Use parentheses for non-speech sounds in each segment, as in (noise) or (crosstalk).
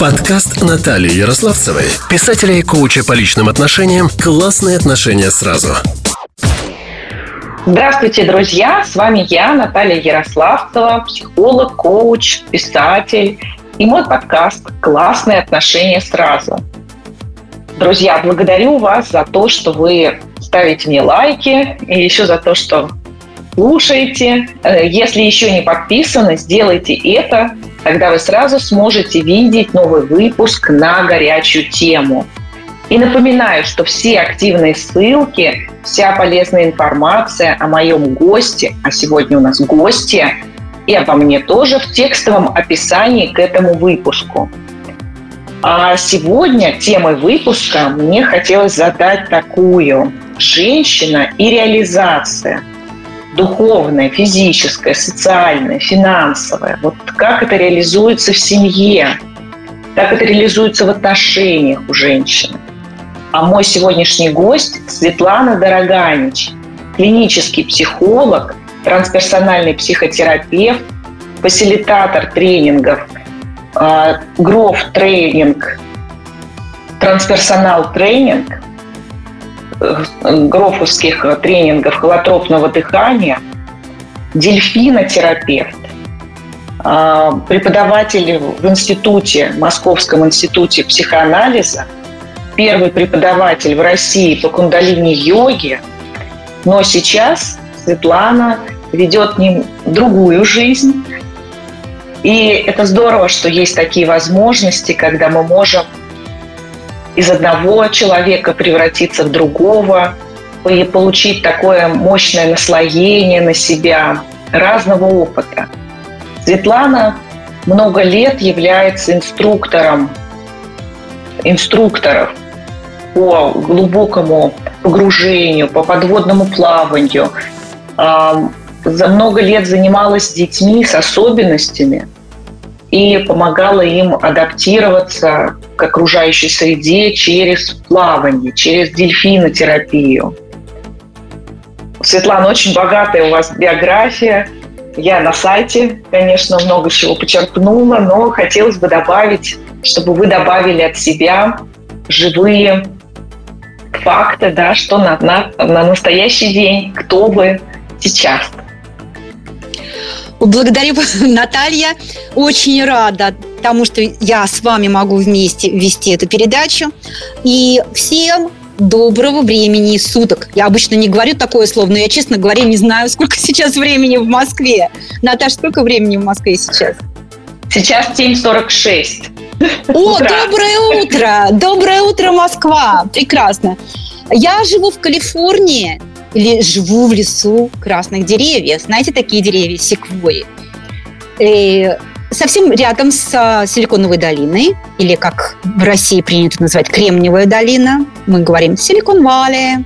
Подкаст Натальи Ярославцевой, писателя и коуча по личным отношениям «Классные отношения сразу». Здравствуйте, друзья! С вами я, Наталья Ярославцева, психолог, коуч, писатель и мой подкаст «Классные отношения сразу». Друзья, благодарю вас за то, что вы ставите мне лайки и еще за то, что слушаете. Э, если еще не подписаны, сделайте это – Тогда вы сразу сможете видеть новый выпуск на горячую тему. И напоминаю, что все активные ссылки, вся полезная информация о моем госте, а сегодня у нас гости, и обо мне тоже в текстовом описании к этому выпуску. А сегодня темой выпуска мне хотелось задать такую «Женщина и реализация» духовное, физическое, социальное, финансовое. Вот как это реализуется в семье, как это реализуется в отношениях у женщины. А мой сегодняшний гость Светлана Дороганич, клинический психолог, трансперсональный психотерапевт, фасилитатор тренингов, Гроф тренинг, трансперсонал тренинг, грофовских тренингов холотропного дыхания, дельфинотерапевт, а, преподаватель в институте, Московском институте психоанализа, первый преподаватель в России по кундалини-йоге, но сейчас Светлана ведет ним другую жизнь. И это здорово, что есть такие возможности, когда мы можем из одного человека превратиться в другого, и получить такое мощное наслоение на себя разного опыта. Светлана много лет является инструктором инструкторов по глубокому погружению, по подводному плаванию. За много лет занималась с детьми с особенностями – и помогала им адаптироваться к окружающей среде через плавание, через дельфинотерапию. Светлана, очень богатая у вас биография. Я на сайте, конечно, много чего почерпнула, но хотелось бы добавить, чтобы вы добавили от себя живые факты, да, что на, на, на настоящий день, кто вы сейчас. Благодарю, (laughs) Наталья. Очень рада тому, что я с вами могу вместе вести эту передачу. И всем доброго времени суток. Я обычно не говорю такое слово, но я, честно говоря, не знаю, (laughs) сколько сейчас времени в Москве. Наташа, сколько времени в Москве сейчас? Сейчас 7.46. О, утро. доброе утро! Доброе утро, Москва! Прекрасно. Я живу в Калифорнии, или живу в лесу красных деревьев. Знаете, такие деревья, секвои. И э, совсем рядом с Силиконовой долиной, или как в России принято называть Кремниевая долина, мы говорим Силикон Валли.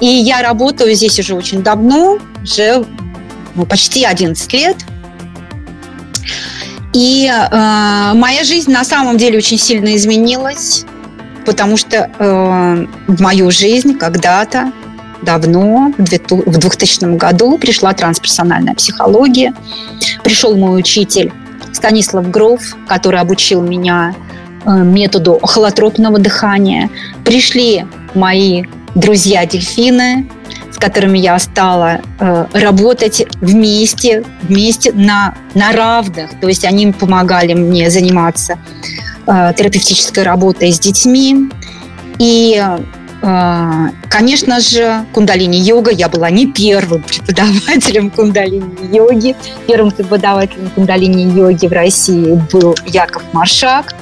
И я работаю здесь уже очень давно, уже ну, почти 11 лет. И э, моя жизнь на самом деле очень сильно изменилась, потому что э, в мою жизнь когда-то давно, в 2000 году, пришла трансперсональная психология. Пришел мой учитель Станислав Гров, который обучил меня э, методу холотропного дыхания. Пришли мои друзья-дельфины, с которыми я стала э, работать вместе, вместе на, на равных. То есть они помогали мне заниматься э, терапевтической работой с детьми. И а, конечно же, кундалини-йога. Я была не первым (laughs) преподавателем кундалини-йоги. Первым преподавателем кундалини-йоги в России был Яков Маршак,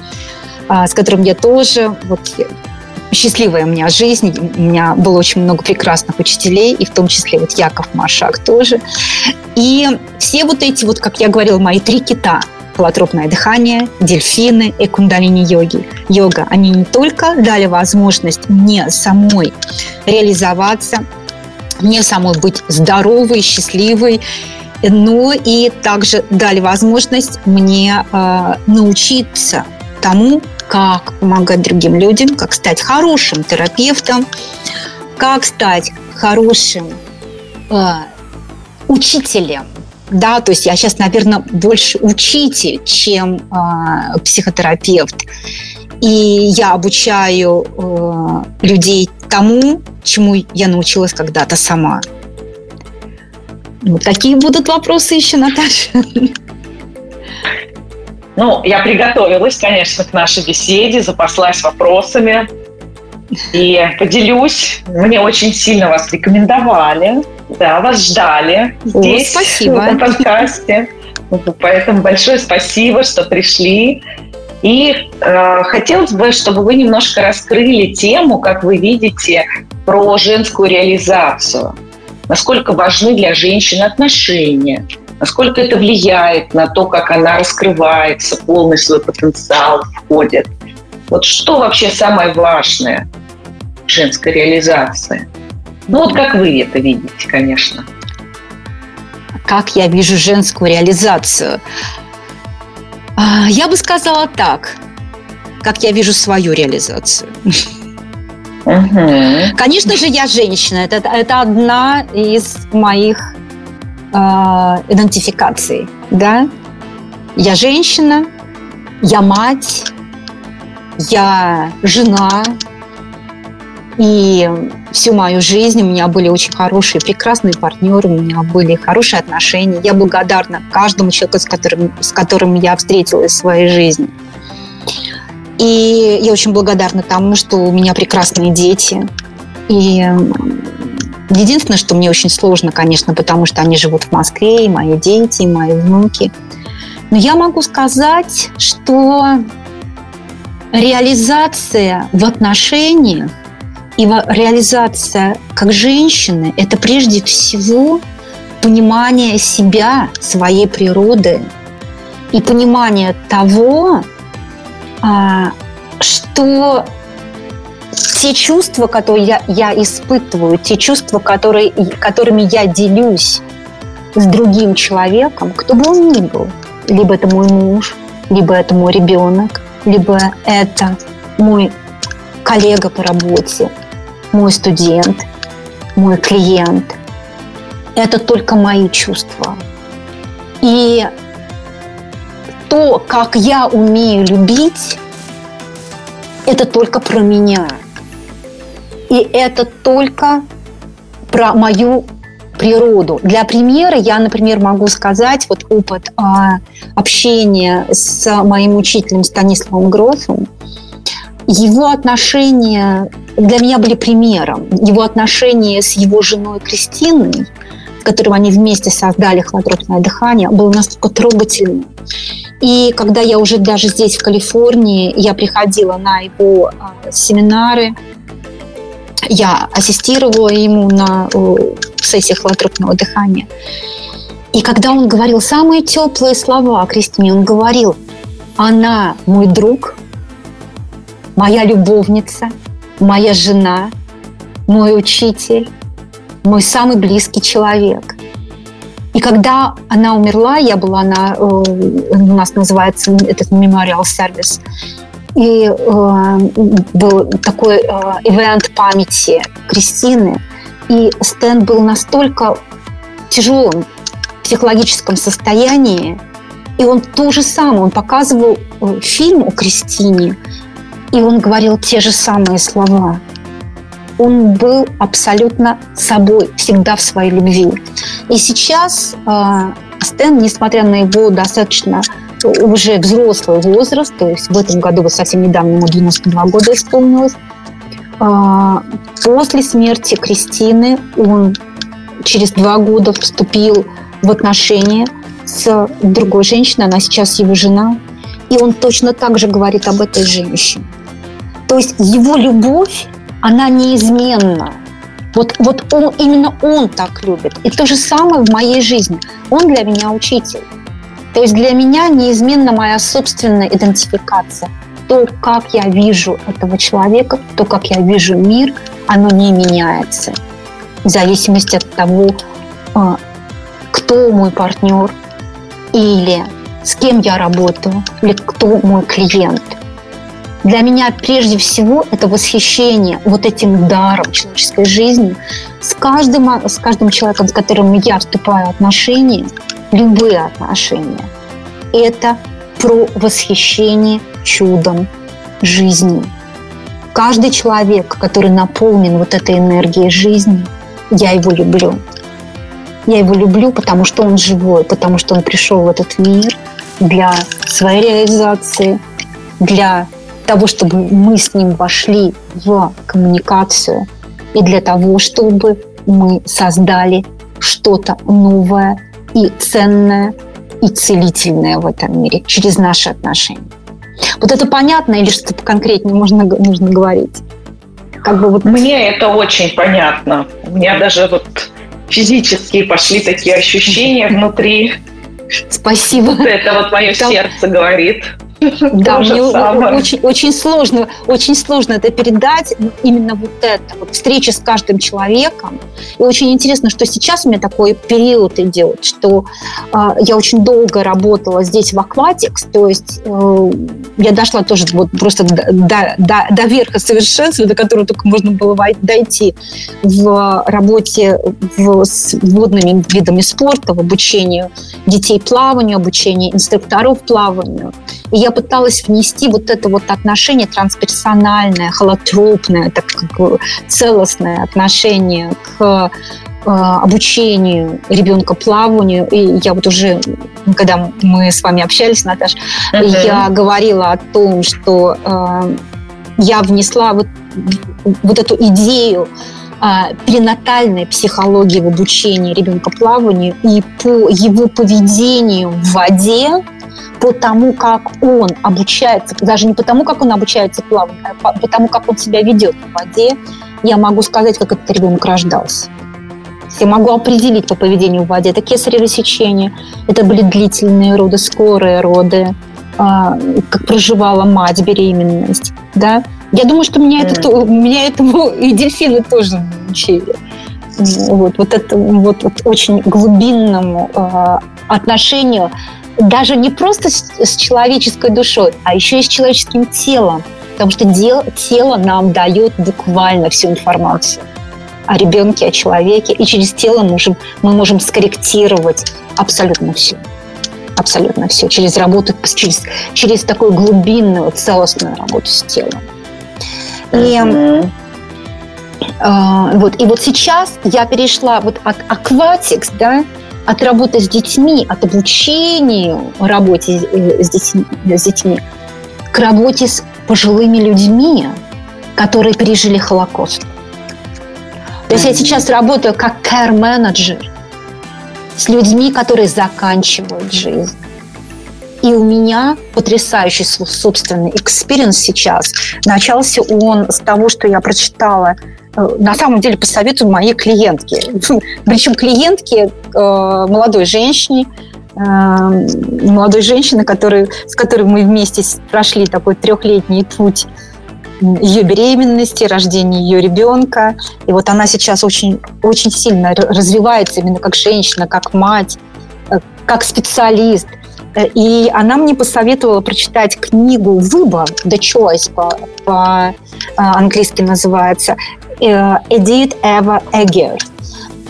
а, с которым я тоже вот, счастливая у меня жизнь. У меня было очень много прекрасных учителей, и в том числе вот Яков Маршак тоже. И все вот эти, вот, как я говорила, мои три кита – холотропное дыхание, дельфины и кундалини-йоги. Йога, они не только дали возможность мне самой реализоваться, мне самой быть здоровой, счастливой, но и также дали возможность мне э, научиться тому, как помогать другим людям, как стать хорошим терапевтом, как стать хорошим э, учителем, да, то есть я сейчас, наверное, больше учитель, чем э, психотерапевт. И я обучаю э, людей тому, чему я научилась когда-то сама. Вот такие будут вопросы еще, Наташа. Ну, я приготовилась, конечно, к нашей беседе, запаслась вопросами. И поделюсь, мне очень сильно вас рекомендовали, да, вас ждали здесь, О, спасибо. на подкасте. Поэтому большое спасибо, что пришли. И э, хотелось бы, чтобы вы немножко раскрыли тему, как вы видите, про женскую реализацию. Насколько важны для женщин отношения, насколько это влияет на то, как она раскрывается, полный свой потенциал входит. Вот что вообще самое важное в женской реализации? Ну вот как вы это видите, конечно. Как я вижу женскую реализацию? А, я бы сказала так, как я вижу свою реализацию. Угу. Конечно же, я женщина. Это, это одна из моих э, идентификаций. Да? Я женщина, я мать, я жена, и всю мою жизнь у меня были очень хорошие, прекрасные партнеры, у меня были хорошие отношения. Я благодарна каждому человеку, с которым, с которым я встретилась в своей жизни. И я очень благодарна тому, что у меня прекрасные дети. И единственное, что мне очень сложно, конечно, потому что они живут в Москве, и мои дети, и мои внуки. Но я могу сказать, что реализация в отношениях и реализация как женщины – это прежде всего понимание себя, своей природы и понимание того, а, что те чувства, которые я, я испытываю, те чувства, которые, которыми я делюсь с другим человеком, кто бы он ни был, либо это мой муж, либо это мой ребенок, либо это мой коллега по работе, мой студент, мой клиент. Это только мои чувства. И то, как я умею любить, это только про меня. И это только про мою природу. Для примера я, например, могу сказать вот опыт а, общения с моим учителем Станиславом Грофом. Его отношения для меня были примером. Его отношения с его женой Кристиной, с которой они вместе создали «Хладропное дыхание», было настолько трогательным. И когда я уже даже здесь, в Калифорнии, я приходила на его э, семинары, я ассистировала ему на сессиях холотропного дыхания. И когда он говорил самые теплые слова о Кристине, он говорил, она мой друг, моя любовница, моя жена, мой учитель, мой самый близкий человек. И когда она умерла, я была на, э, у нас называется этот мемориал сервис, и э, был такой э, ивент памяти Кристины, и Стэн был настолько тяжелым психологическом состоянии, и он то же самое, он показывал фильм о Кристине, и он говорил те же самые слова. Он был абсолютно собой, всегда в своей любви. И сейчас э, Стэн, несмотря на его достаточно уже взрослый возраст, то есть в этом году, вот совсем недавно ему 92 года исполнилось, э, после смерти Кристины он через два года вступил в отношения с другой женщиной, она сейчас его жена, и он точно так же говорит об этой женщине. То есть его любовь, она неизменна. Вот, вот он, именно он так любит. И то же самое в моей жизни. Он для меня учитель. То есть для меня неизменна моя собственная идентификация. То, как я вижу этого человека, то, как я вижу мир, оно не меняется. В зависимости от того, а, кто мой партнер или с кем я работаю, или кто мой клиент – Для меня прежде всего это восхищение вот этим даром человеческой жизни. С каждым, с каждым человеком, с которым я вступаю в отношения, любые отношения, это про восхищение чудом жизни. Каждый человек, который наполнен вот этой энергией жизни, я его люблю. Я его люблю, потому что он живой, потому что он пришел в этот мир для своей реализации, для того, чтобы мы с ним вошли в коммуникацию и для того, чтобы мы создали что-то новое и ценное и целительное в этом мире через наши отношения. Вот это понятно или что-то конкретнее можно, нужно говорить? Как бы вот... Мне это очень понятно. У меня даже вот физически пошли такие ощущения (laughs) внутри. Спасибо. Это вот мое сердце говорит. Да, мне очень, очень сложно, очень сложно это передать, именно вот это, вот встреча с каждым человеком. И очень интересно, что сейчас у меня такой период идет, что э, я очень долго работала здесь в Aquatics, то есть э, я дошла тоже вот просто до, до, до, до верха совершенства, до которого только можно было дойти в работе в, с водными видами спорта, в обучении детей плаванию, обучении инструкторов плаванию. И я пыталась внести вот это вот отношение трансперсональное, холотропное, так как целостное отношение к э, обучению ребенка плаванию. И я вот уже, когда мы с вами общались, Наташа, uh-huh. я говорила о том, что э, я внесла вот, вот эту идею э, перинатальной психологии в обучении ребенка плаванию и по его поведению в воде по тому, как он обучается, даже не потому, как он обучается плаванию, а по тому, как он себя ведет в воде, я могу сказать, как этот ребенок рождался. Я могу определить по поведению в воде. Это кесарево сечение, это были длительные роды, скорые роды, а, как проживала мать беременность. Да? Я думаю, что меня, mm. это, меня этому и дельфины тоже научили. Вот, вот это вот, вот очень глубинному э, отношению даже не просто с, с человеческой душой, а еще и с человеческим телом. Потому что дел, тело нам дает буквально всю информацию о ребенке, о человеке. И через тело можем, мы можем скорректировать абсолютно все. Абсолютно все. Через работу, через, через такую глубинную, целостную работу с телом. И, mm-hmm. э, вот, и вот сейчас я перешла вот от Aquatics, да, от работы с детьми, от обучения работе э, с детьми, с детьми к работе с пожилыми людьми, которые пережили Холокост. То есть я сейчас работаю как care manager с людьми, которые заканчивают жизнь. И у меня потрясающий собственный experience сейчас. Начался он с того, что я прочитала на самом деле по совету моей клиентке. (laughs) Причем клиентке, э, молодой женщине, э, молодой женщины, который, с которой мы вместе прошли такой трехлетний путь ее беременности, рождения ее ребенка. И вот она сейчас очень, очень сильно развивается именно как женщина, как мать, как специалист. И она мне посоветовала прочитать книгу «Выбор», «The Choice» по, по английски называется. Э, Эдит Эва Эгер.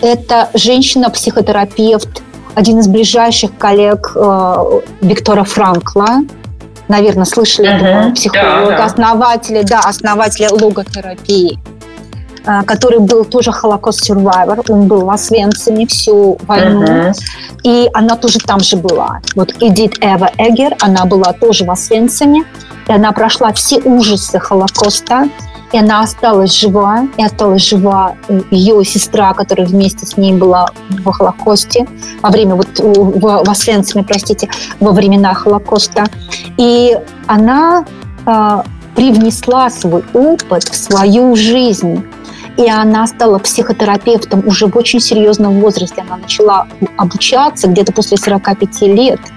Это женщина-психотерапевт, один из ближайших коллег э, Виктора Франкла. Наверное, слышали uh-huh. этого психолога, да, да. основателя, да, основателя логотерапии э, который был тоже Холокост-сурвайвер. Он был в Освенциме всю войну. Uh-huh. И она тоже там же была. Вот Эдит Эва Эгер, она была тоже в Освенциме. И она прошла все ужасы Холокоста и она осталась жива, и осталась жива э, ее сестра, которая вместе с ней была в Холокосте, во время, вот в, в Освенциме, простите, во времена Холокоста. И она э, привнесла свой опыт в свою жизнь. И она стала психотерапевтом уже в очень серьезном возрасте. Она начала обучаться где-то после 45 лет –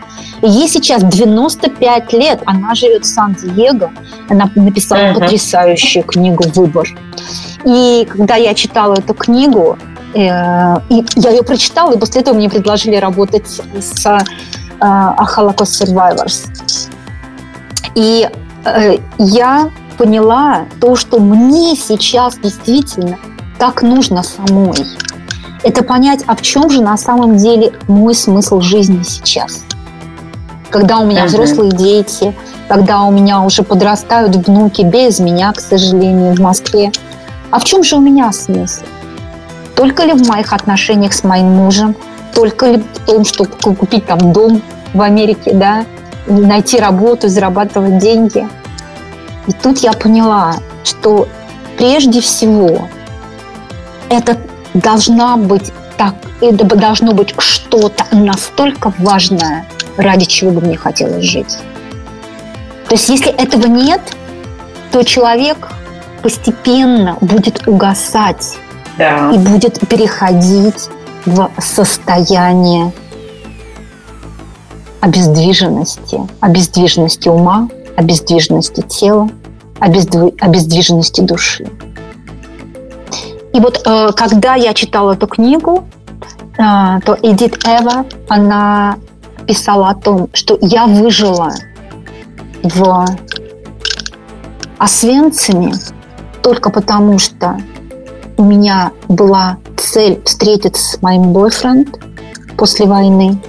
Ей сейчас 95 лет, она живет в Сан-Диего, она написала uh-huh. потрясающую книгу «Выбор». И когда я читала эту книгу, э, и я ее прочитала, и после этого мне предложили работать с э, Holocaust Survivors. И э, я поняла то, что мне сейчас действительно так нужно самой. Это понять, а в чем же на самом деле мой смысл жизни сейчас. Когда у меня взрослые дети, когда у меня уже подрастают внуки без меня, к сожалению, в Москве. А в чем же у меня смысл? Только ли в моих отношениях с моим мужем? Только ли в том, чтобы купить там дом в Америке, да? Найти работу, зарабатывать деньги? И тут я поняла, что прежде всего это должна быть так, это должно быть что-то настолько важное, ради чего бы мне хотелось жить. То есть если этого нет, то человек постепенно будет угасать да. и будет переходить в состояние обездвиженности, обездвиженности ума, обездвиженности тела, обездвиженности души. И вот э, когда я читала эту книгу, э, то Эдит Эва, она писала о том, что я выжила в Освенциме только потому, что у меня была цель встретиться с моим бойфренд после войны.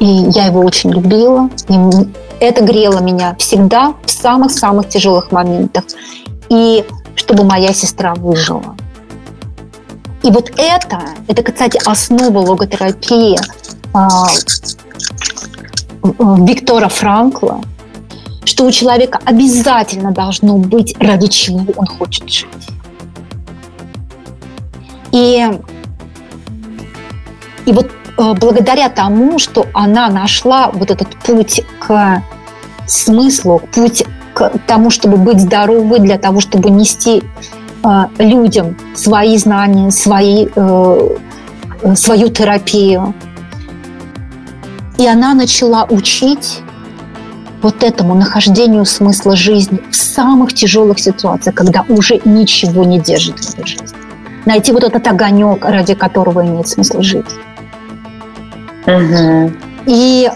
И я его очень любила. И это грело меня всегда в самых-самых тяжелых моментах. И чтобы моя сестра выжила. И вот это, это, кстати, основа логотерапии а, Виктора Франкла, что у человека обязательно должно быть, ради чего он хочет жить. И, и вот Э, благодаря тому, что она нашла вот этот путь к смыслу, путь к тому, чтобы быть здоровой, для того, чтобы нести э, людям свои знания, свои, э, свою терапию. И она начала учить вот этому нахождению смысла жизни в самых тяжелых ситуациях, когда уже ничего не держит в этой жизни. Найти вот этот огонек, ради которого имеет смысл жить. Угу. И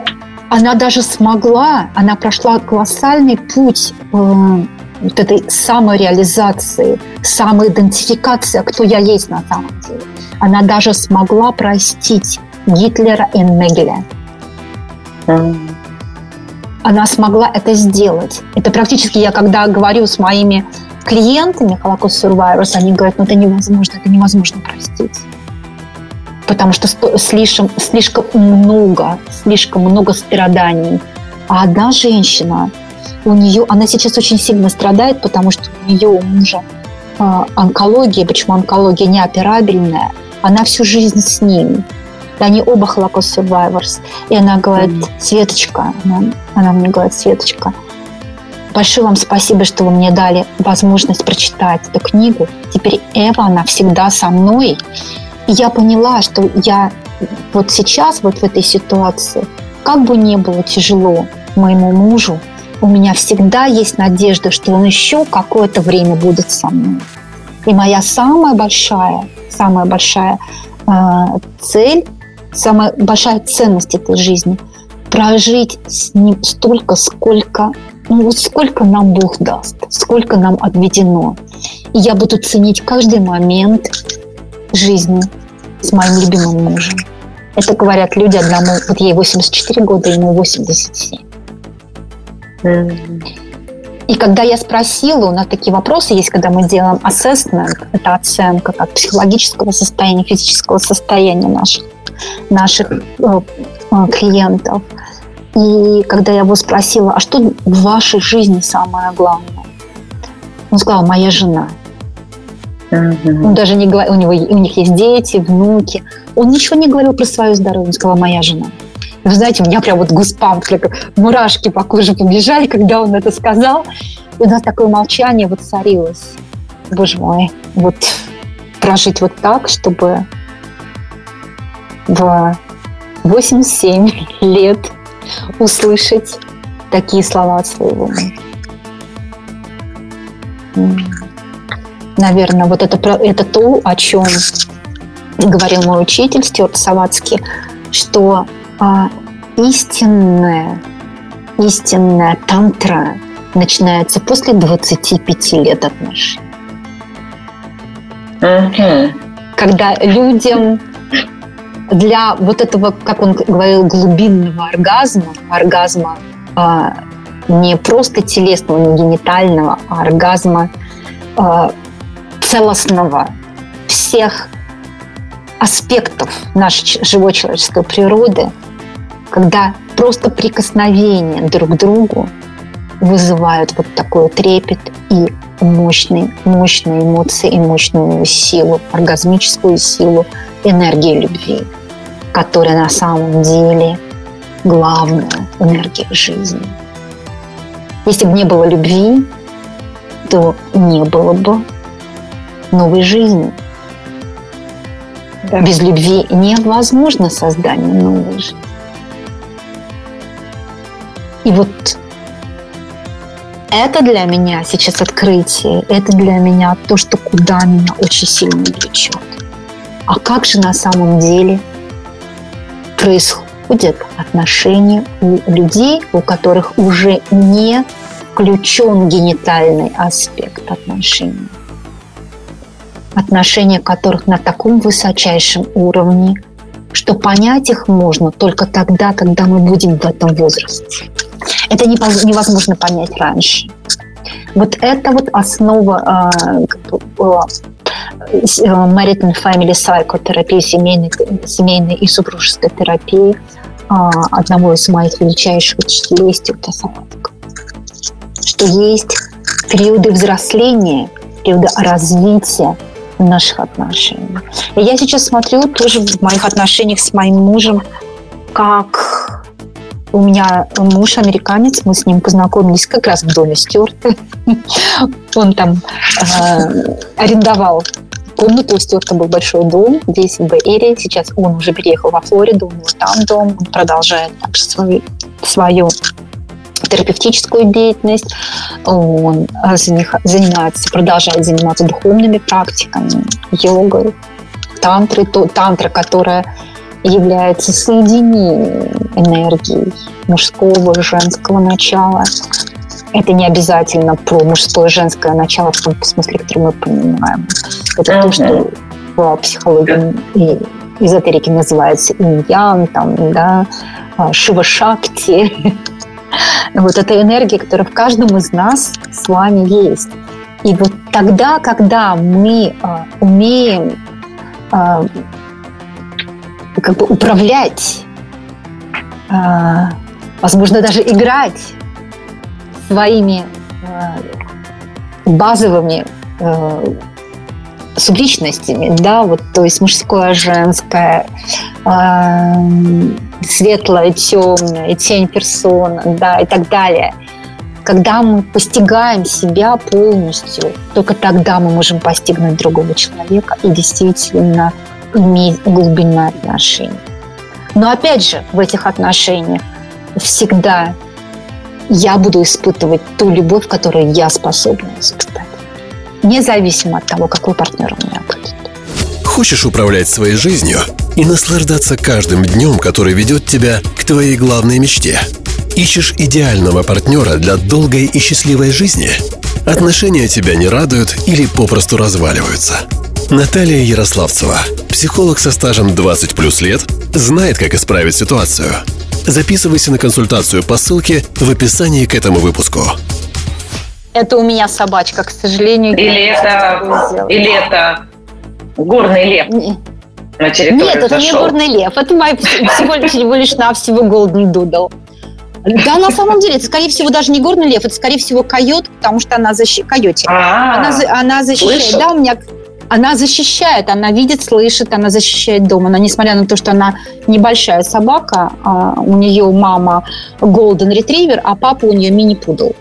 она даже смогла, она прошла колоссальный путь э, вот этой самореализации, самоидентификации, кто я есть на самом деле. Она даже смогла простить Гитлера и Мегеля. Она смогла это сделать. Это практически я, когда говорю с моими клиентами Holocaust Survivors, они говорят, ну это невозможно, это невозможно простить потому что слишком, слишком много, слишком много страданий. А одна женщина, у нее, она сейчас очень сильно страдает, потому что у нее у мужа э, онкология, почему онкология неоперабельная, она всю жизнь с ним. Они оба Holocaust survivors. И она говорит, Светочка, она, она мне говорит, Светочка, большое вам спасибо, что вы мне дали возможность прочитать эту книгу. Теперь Эва, она всегда со мной. Я поняла, что я вот сейчас, вот в этой ситуации, как бы не было тяжело моему мужу, у меня всегда есть надежда, что он еще какое-то время будет со мной. И моя самая большая, самая большая э, цель, самая большая ценность этой жизни – прожить с ним столько, сколько, ну, сколько нам Бог даст, сколько нам отведено. И я буду ценить каждый момент жизни с моим любимым мужем. Это говорят люди одному, вот ей 84 года, ему 87. И когда я спросила, у нас такие вопросы есть, когда мы делаем assessment, это оценка как психологического состояния, физического состояния наших, наших э, э, клиентов. И когда я его спросила, а что в вашей жизни самое главное? Он сказал, моя жена. Он даже не говорил, у него у них есть дети, внуки. Он ничего не говорил про свое здоровье. Он сказал, моя жена. Вы знаете, у меня прям вот гуспамп, мурашки по коже побежали, когда он это сказал. И у нас такое молчание вот царилось. Боже мой, вот прожить вот так, чтобы в 87 лет услышать такие слова от своего мужа наверное, вот это, это то, о чем говорил мой учитель Стюарт Савацкий, что а, истинное истинная тантра начинается после 25 лет отношений. Мгм. Когда людям для вот этого, как он говорил, глубинного оргазма, оргазма а, не просто телесного, не генитального, а оргазма а, целостного всех аспектов нашей живой человеческой природы, когда просто прикосновение друг к другу вызывают вот такой трепет и мощные, мощные эмоции и мощную силу, оргазмическую силу энергии любви, которая на самом деле главная энергия жизни. Если бы не было любви, то не было бы новой жизни. Да. Без любви невозможно создание новой жизни. И вот это для меня сейчас открытие, это для меня то, что куда меня очень сильно влечет. А как же на самом деле происходят отношения у людей, у которых уже не включен генитальный аспект отношений? Отношения которых на таком высочайшем уровне, что понять их можно только тогда, когда мы будем в этом возрасте. Это невозможно понять раньше. Вот это вот основа бы, э, э, married and family psychotherapии, семейной, семейной и супружеской терапии э, одного из моих величайших учителей Стюарта Салатика. Что есть периоды взросления, периоды развития наших отношений. И я сейчас смотрю тоже в моих отношениях с моим мужем, как у меня муж американец, мы с ним познакомились как раз в доме Стюарта. (laughs) Он там э, арендовал комнату, у Стюарта был большой дом здесь, в Бэй-Эре. Сейчас он уже переехал во Флориду, у него там дом, он продолжает также свою, свою терапевтическую деятельность, он заних- занимается, продолжает заниматься духовными практиками, йогой, тантрой, то, тантра, которая является соединением энергии мужского и женского начала. Это не обязательно про мужское и женское начало в том смысле, который мы понимаем. Это то, что в психологии и эзотерике называется инь-ян, там, да, а, шива-шакти. Вот эта энергия, которая в каждом из нас с вами есть. И вот тогда, когда мы а, умеем а, как бы управлять, а, возможно, даже играть своими а, базовыми а, субличностями, да, вот, то есть мужское, женское, а, светлое, темное, тень персона, да, и так далее. Когда мы постигаем себя полностью, только тогда мы можем постигнуть другого человека и действительно иметь глубинное отношение. Но опять же, в этих отношениях всегда я буду испытывать ту любовь, которую я способна испытать. Независимо от того, какой партнер у меня будет. Хочешь управлять своей жизнью и наслаждаться каждым днем, который ведет тебя к твоей главной мечте? Ищешь идеального партнера для долгой и счастливой жизни? Отношения тебя не радуют или попросту разваливаются? Наталья Ярославцева, психолог со стажем 20 плюс лет, знает, как исправить ситуацию. Записывайся на консультацию по ссылке в описании к этому выпуску. Это у меня собачка, к сожалению. Или не это, или это горный лев Не- на территорию Нет, это не зашел? горный лев. Это мой всего, лишь- всего лишь навсего Golden Doodle. Да, на самом деле, это, скорее всего, даже не горный лев, это, скорее всего, койот, потому что она защищает... Койоте. А, Она, она защищает. слышал? Да, у меня... Она защищает, она видит, слышит, она защищает дом. Она, несмотря на то, что она небольшая собака, а, у нее мама Golden Retriever, а папа у нее мини-пудл.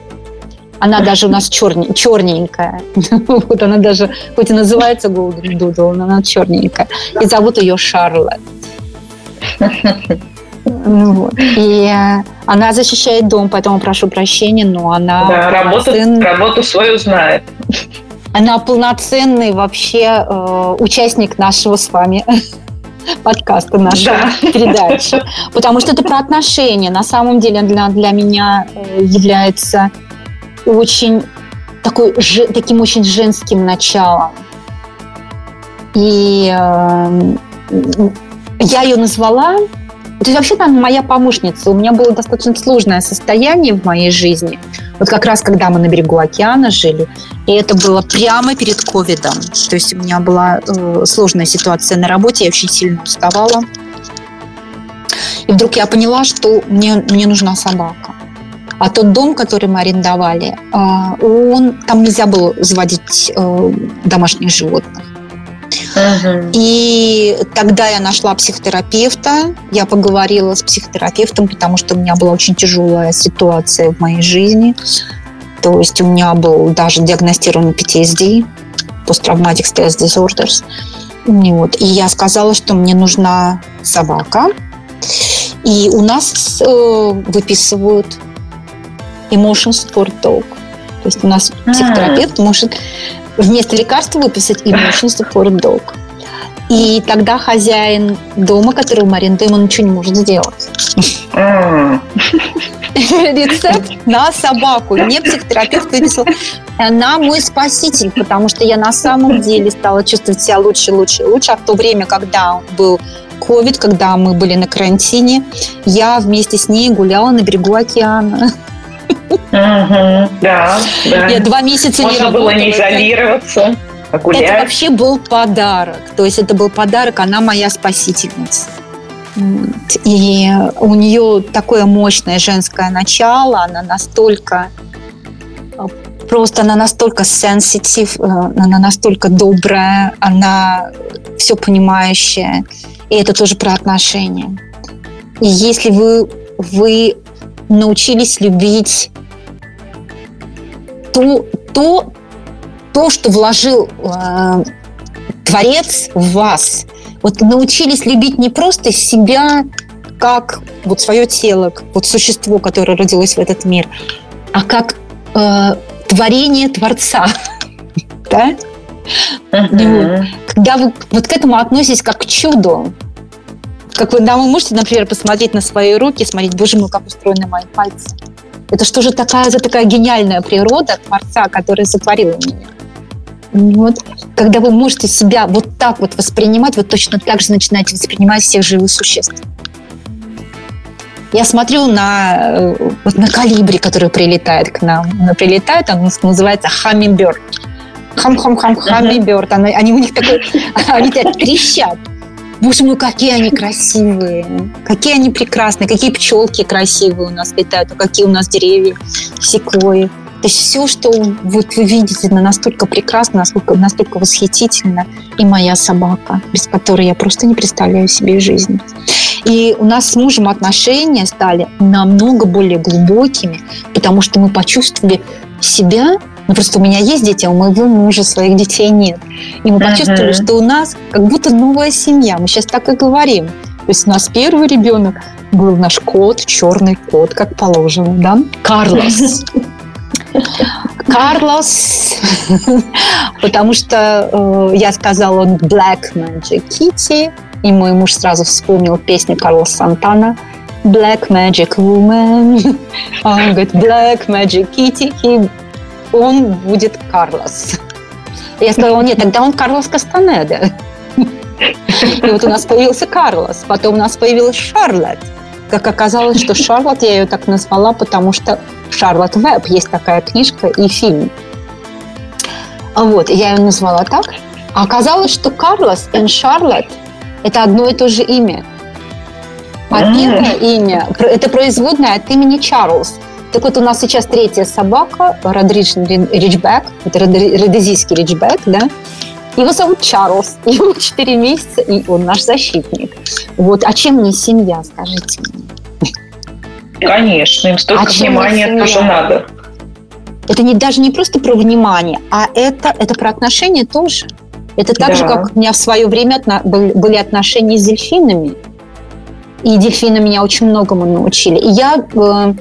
Она даже у нас черне- черненькая. (laughs) Вот она даже, хоть и называется Golden Doodle, но она черненькая. И зовут ее Шарлотт. (laughs) Ну вот. И э, она защищает дом, поэтому прошу прощения, но она да, работу, работу свою знает. она полноценный вообще э, участник нашего с вами (laughs) подкаста нашей да. передачи. Потому что это про отношения. На самом деле для, для меня э, является очень такой, таким очень женским началом. И э, я ее назвала то есть вообще там моя помощница. У меня было достаточно сложное состояние в моей жизни. Вот как раз когда мы на берегу океана жили. И это было прямо перед ковидом. То есть у меня была э, сложная ситуация на работе. Я очень сильно уставала. И вдруг я поняла, что мне, мне нужна собака. А тот дом, который мы арендовали, э, он, там нельзя было заводить э, домашних животных. И тогда я нашла психотерапевта, я поговорила с психотерапевтом, потому что у меня была очень тяжелая ситуация в моей жизни. То есть у меня был даже диагностирован PTSD, Post-Traumatic Stress Disorders. Вот. И я сказала, что мне нужна собака. И у нас э, выписывают Emotion Support Dog. То есть у нас психотерапевт может вместо лекарства выписать emotion support dog. И тогда хозяин дома, которого мы арендуем, он ничего не может сделать. Рецепт на собаку. Мне психотерапевт выписал. Она мой спаситель, потому что я на самом деле стала чувствовать себя лучше, лучше, лучше. А в то время, когда был ковид, когда мы были на карантине, я вместе с ней гуляла на берегу океана. Угу, да, да. Я два месяца Можно не работала. было не изолироваться, а гулять. Это вообще был подарок. То есть это был подарок, она моя спасительница. И у нее такое мощное женское начало, она настолько просто она настолько сенситив, она настолько добрая, она все понимающая. И это тоже про отношения. И если вы, вы научились любить то, то, то что вложил э, Творец в вас. Вот научились любить не просто себя, как вот свое тело, вот существо, которое родилось в этот мир, а как э, творение Творца. (laughs) да? Когда вы вот к этому относитесь как к чуду, как вы, да, вы можете, например, посмотреть на свои руки, смотреть, боже мой, как устроены мои пальцы. Это что же такая за такая гениальная природа Творца, который сотворил меня? Вот. Когда вы можете себя вот так вот воспринимать, вы точно так же начинаете воспринимать всех живых существ. Я смотрю на, э, вот на калибри, который прилетает к нам. Он прилетает, он называется hummingbird. Хам-хам-хам, hummingbird. Они, они у них такой, (laughs) они трещат. Боже мой, какие они красивые, какие они прекрасные, какие пчелки красивые у нас летают, а какие у нас деревья, секвои. То есть все, что вот вы видите, настолько прекрасно, настолько, настолько восхитительно. И моя собака, без которой я просто не представляю себе жизнь. И у нас с мужем отношения стали намного более глубокими, потому что мы почувствовали себя ну, просто у меня есть дети, а у моего мужа своих детей нет. И мы почувствовали, uh-huh. что у нас как будто новая семья. Мы сейчас так и говорим. То есть у нас первый ребенок был наш кот, черный кот, как положено, да? Карлос. (laughs) Карлос, (laughs) потому что э, я сказала он Black Magic Kitty, и мой муж сразу вспомнил песню Карлос Сантана Black Magic Woman. (laughs) Он говорит Black Magic Kitty, he он будет Карлос. Я сказала, нет, тогда он Карлос Кастанеда. И вот у нас появился Карлос, потом у нас появилась Шарлотт. Как оказалось, что Шарлотт я ее так назвала, потому что Шарлотт Веб, есть такая книжка и фильм. Вот, я ее назвала так. А оказалось, что Карлос и Шарлотт – это одно и то же имя. Одно имя – это производное от имени Чарльз. Так вот, у нас сейчас третья собака, Родридж Ричбек, это родезийский ричбек, да, его зовут Чарльз, (laughs) ему 4 месяца, и он наш защитник. Вот, а чем не семья, скажите мне? Конечно, им столько а внимания тоже надо. Это не, даже не просто про внимание, а это, это про отношения тоже. Это так да. же, как у меня в свое время были отношения с дельфинами. И дельфины меня очень многому научили. И я э,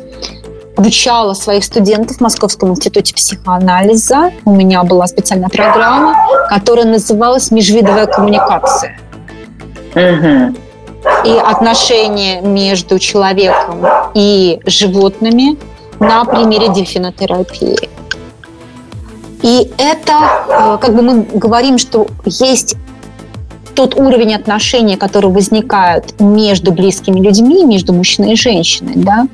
обучала своих студентов в Московском институте психоанализа. У меня была специальная программа, которая называлась «Межвидовая коммуникация». Угу. И отношения между человеком и животными на примере дельфинотерапии. И это, э, как бы мы говорим, что есть тот уровень отношений, который возникает между близкими людьми, между мужчиной и женщиной, да,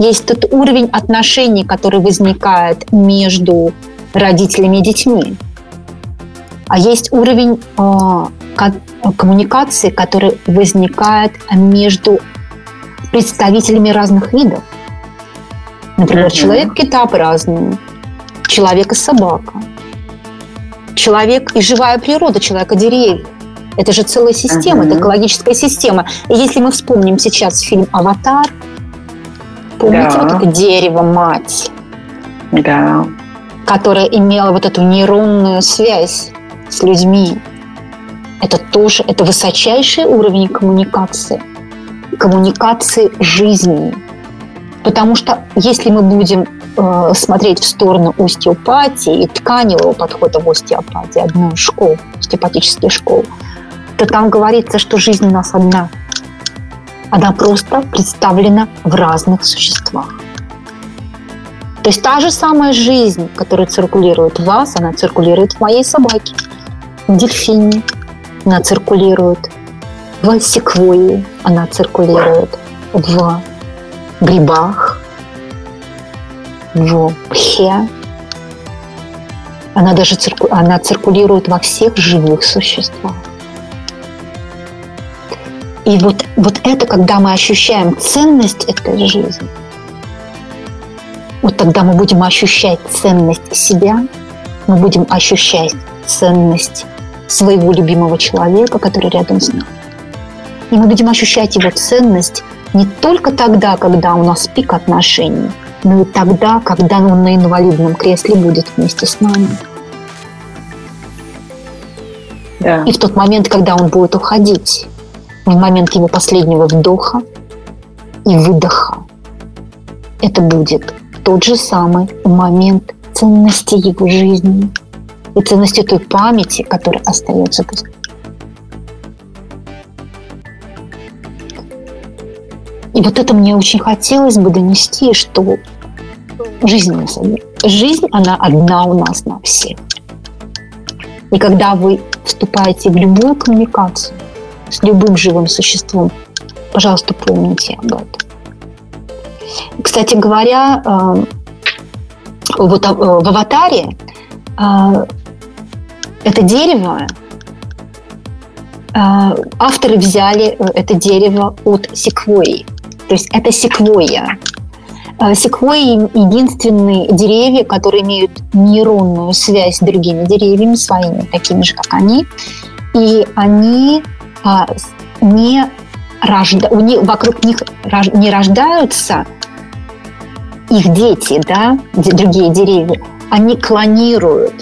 есть тот уровень отношений, который возникает между родителями и детьми. А есть уровень э, коммуникации, который возникает между представителями разных видов. Например, mm-hmm. человек кита разные, человек и собака, человек и живая природа, человека деревья. Это же целая система, uh-huh. это экологическая система. И если мы вспомним сейчас фильм «Аватар», помните да. вот это дерево-мать? Да. Которое имело вот эту нейронную связь с людьми. Это тоже, это высочайший уровень коммуникации. Коммуникации жизни. Потому что если мы будем э, смотреть в сторону остеопатии и тканевого подхода в остеопатии, одну из школ, остеопатических школ, то там говорится, что жизнь у нас одна. Она просто представлена в разных существах. То есть та же самая жизнь, которая циркулирует в вас, она циркулирует в моей собаке, в дельфине, она циркулирует в секвойе, она циркулирует в грибах, в пхе. Она даже цирку... она циркулирует во всех живых существах. И вот, вот это, когда мы ощущаем ценность этой жизни, вот тогда мы будем ощущать ценность себя, мы будем ощущать ценность своего любимого человека, который рядом с нами. И мы будем ощущать его ценность не только тогда, когда у нас пик отношений, но и тогда, когда он на инвалидном кресле будет вместе с нами. Да. И в тот момент, когда он будет уходить, в момент его последнего вдоха и выдоха. Это будет тот же самый момент ценности его жизни и ценности той памяти, которая остается. И вот это мне очень хотелось бы донести, что жизнь, жизнь, она одна у нас на всех. И когда вы вступаете в любую коммуникацию, с любым живым существом. Пожалуйста, помните об этом. Кстати говоря, э, вот э, в аватаре э, это дерево, авторы взяли это дерево от секвойи. То есть это секвойя. Секвойи – единственные деревья, которые имеют нейронную связь с другими деревьями, своими, такими же, как они. И они не рожда... у них, вокруг них не рождаются их дети, да, другие деревья, они клонируют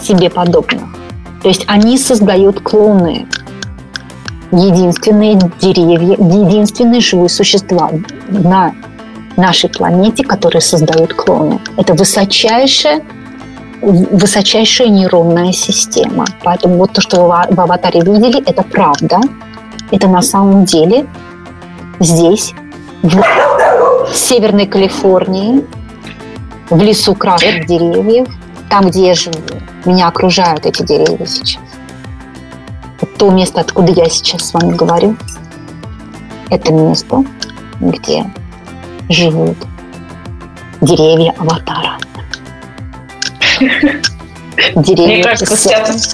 себе подобных. То есть они создают клоны. Единственные деревья, единственные живые существа на нашей планете, которые создают клоны. Это высочайшее высочайшая нейронная система. Поэтому вот то, что вы в аватаре видели, это правда. Это на самом деле здесь, в Северной Калифорнии, в лесу красных деревьев, там, где я живу. Меня окружают эти деревья сейчас. То место, откуда я сейчас с вами говорю, это место, где живут деревья аватара. Мне кажется, сейчас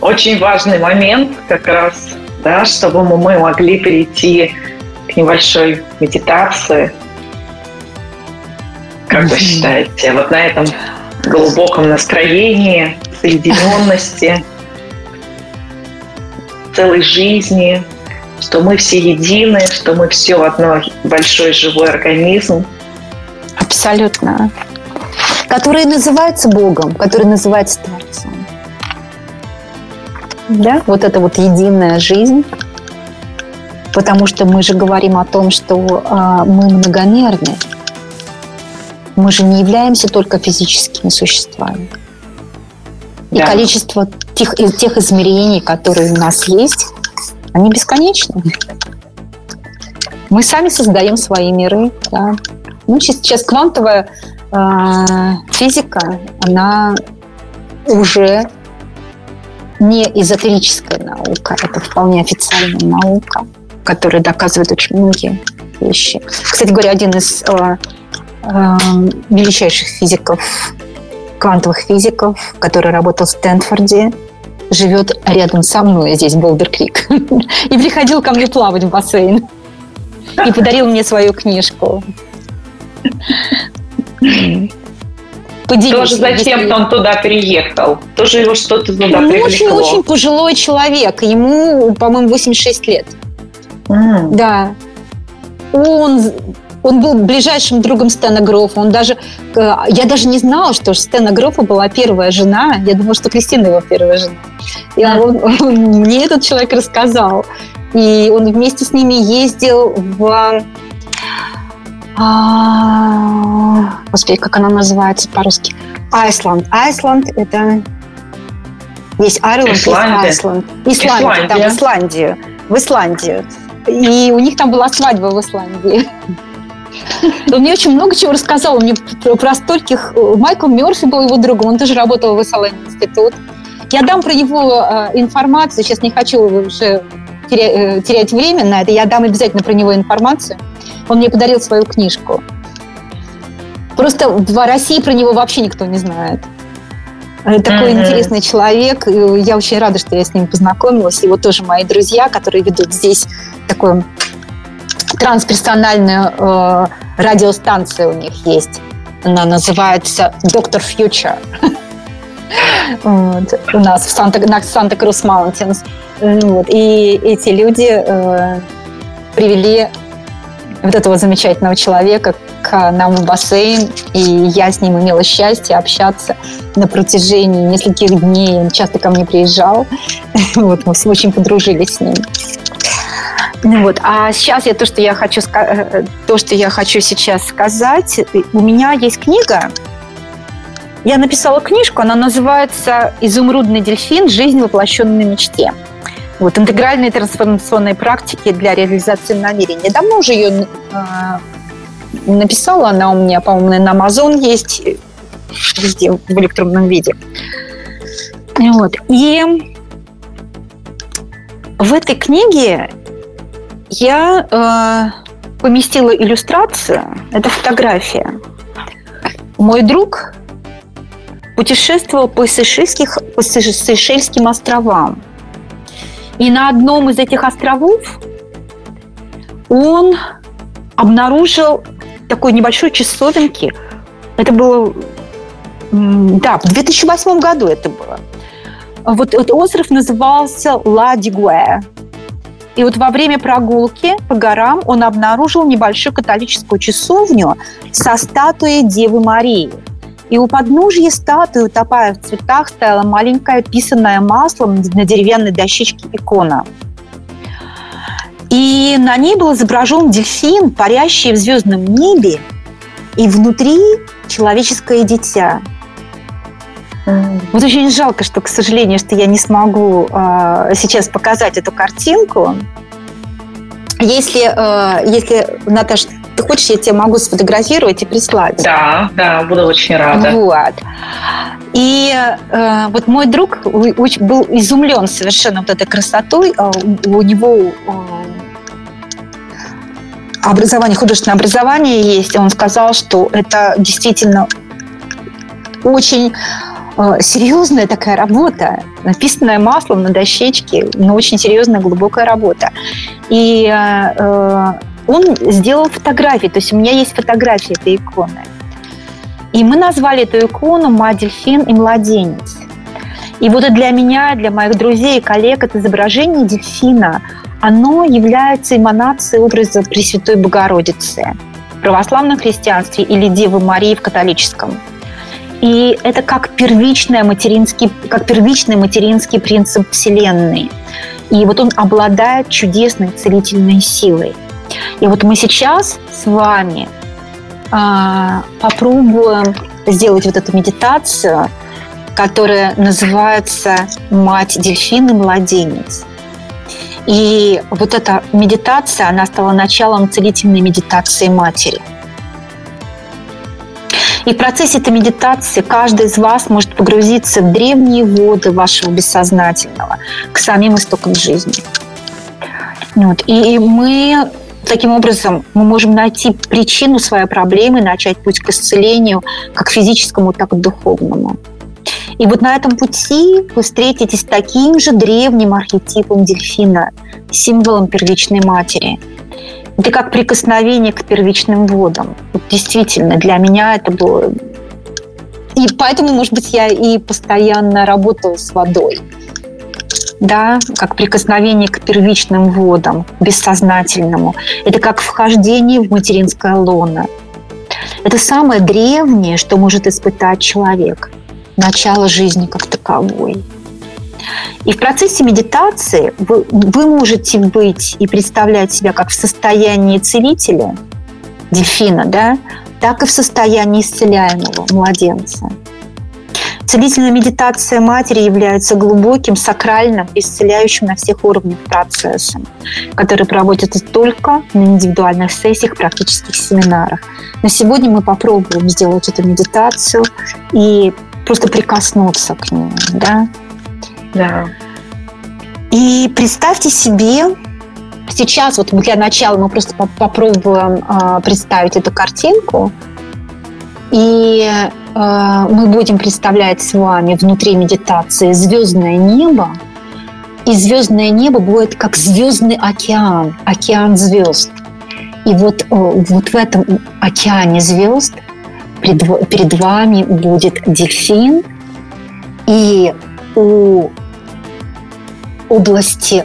очень важный момент как раз, да, чтобы мы могли перейти к небольшой медитации. Как вы считаете, вот на этом глубоком настроении, соединенности, целой жизни, что мы все едины, что мы все в одной большой живой организм. Абсолютно который называется Богом, который называется Творцом. Да, вот это вот единая жизнь, потому что мы же говорим о том, что э, мы многомерны. Мы же не являемся только физическими существами. И да. количество тех, тех измерений, которые у нас есть, Они бесконечны. Мы сами создаем свои миры. Да. Ну, сейчас квантовая физика, она уже не эзотерическая наука, это вполне официальная наука, которая доказывает очень многие вещи. Кстати говоря, один из э, э, величайших физиков, квантовых физиков, который работал в Стэнфорде, живет рядом со мной здесь, Болдер-Крик, (laughs) и приходил ко мне плавать в бассейн. И подарил мне свою книжку. Поделись. Тоже зачем-то он туда переехал. Тоже его что-то туда Он очень-очень пожилой человек. Ему, по-моему, 86 лет. Mm. Да. Он он был ближайшим другом Стэна Грофа. Он даже, э, я даже не знала, что Стэна Грофа была первая жена. Я думала, что Кристина его первая жена. И он, он, мне этот человек рассказал. И он вместе с ними ездил в... А, господи, как она называется по-русски? Айсланд. Айсланд – это... Есть Айрланд, есть Айсланд. Исландия, да, в Исландию. В Исландию. И у них там была свадьба в Исландии. Он мне очень много чего рассказал. Он мне про стольких... Майкл Мерфи был его другом, он тоже работал в СЛ институт. Я дам про него э, информацию, сейчас не хочу уже э, терять время на это, я дам обязательно про него информацию. Он мне подарил свою книжку. Просто в России про него вообще никто не знает. Такой mm-hmm. интересный человек. Я очень рада, что я с ним познакомилась. Его тоже мои друзья, которые ведут здесь такое трансперсональную э, радиостанцию у них есть. Она называется Doctor Future. (laughs) вот, у нас в Санта, на Santa Cruz Mountains. Вот, и эти люди э, привели вот этого замечательного человека к нам в бассейн, и я с ним имела счастье общаться на протяжении нескольких дней. Он часто ко мне приезжал. (laughs) вот, мы очень подружились с ним. Ну вот. А сейчас я то, что я хочу, э, то, что я хочу сейчас сказать, у меня есть книга. Я написала книжку, она называется «Изумрудный дельфин. Жизнь, воплощенной мечте». Вот, интегральные трансформационные практики для реализации намерений. Давно уже ее э, написала, она у меня, по-моему, на Amazon есть, везде в электронном виде. Вот. И в этой книге я э, поместила иллюстрацию. Это фотография. Мой друг путешествовал по Сейшельским островам. И на одном из этих островов он обнаружил такой небольшой часовенки. Это было... Да, в 2008 году это было. Вот этот остров назывался Ла Дигуэ. И вот во время прогулки по горам он обнаружил небольшую католическую часовню со статуей Девы Марии. И у подножья статуи, утопая в цветах, стояла маленькая, писанная маслом на деревянной дощечке икона. И на ней был изображен дельфин, парящий в звездном небе, и внутри человеческое дитя – вот очень жалко, что, к сожалению, что я не смогу э, сейчас показать эту картинку. Если, э, если Наташа, ты хочешь, я тебе могу сфотографировать и прислать. Да, да, буду очень рада. Вот. И э, вот мой друг был изумлен совершенно вот этой красотой. А у него э, образование, художественное образование есть. Он сказал, что это действительно очень Э, серьезная такая работа, написанная маслом на дощечке, но очень серьезная, глубокая работа. И э, он сделал фотографии, то есть у меня есть фотографии этой иконы. И мы назвали эту икону «Ма, дельфин и младенец». И вот для меня, для моих друзей и коллег это изображение дельфина, оно является эманацией образа Пресвятой Богородицы в православном христианстве или Девы Марии в католическом – и это как, первичный материнский, как первичный материнский принцип Вселенной. И вот он обладает чудесной целительной силой. И вот мы сейчас с вами а, попробуем сделать вот эту медитацию, которая называется «Мать дельфин и младенец». И вот эта медитация, она стала началом целительной медитации матери. И в процессе этой медитации каждый из вас может погрузиться в древние воды вашего бессознательного, к самим истокам жизни. Вот. И мы Таким образом, мы можем найти причину своей проблемы, начать путь к исцелению как физическому, так и духовному. И вот на этом пути вы встретитесь с таким же древним архетипом дельфина, символом первичной матери. Это как прикосновение к первичным водам. Вот действительно, для меня это было... И поэтому, может быть, я и постоянно работала с водой да, как прикосновение к первичным водам, бессознательному. Это как вхождение в материнское лоно. Это самое древнее, что может испытать человек. Начало жизни как таковой. И в процессе медитации вы, вы можете быть и представлять себя как в состоянии целителя, дельфина, да, так и в состоянии исцеляемого младенца. Целительная медитация матери является глубоким, сакральным, исцеляющим на всех уровнях процессом, который проводится только на индивидуальных сессиях, практических семинарах. Но сегодня мы попробуем сделать эту медитацию и просто прикоснуться к ней, да? Да. И представьте себе, сейчас вот для начала мы просто попробуем э, представить эту картинку, и мы будем представлять с вами внутри медитации звездное небо, и звездное небо будет как звездный океан, океан звезд. И вот, э, вот в этом океане звезд перед вами будет дельфин, и у области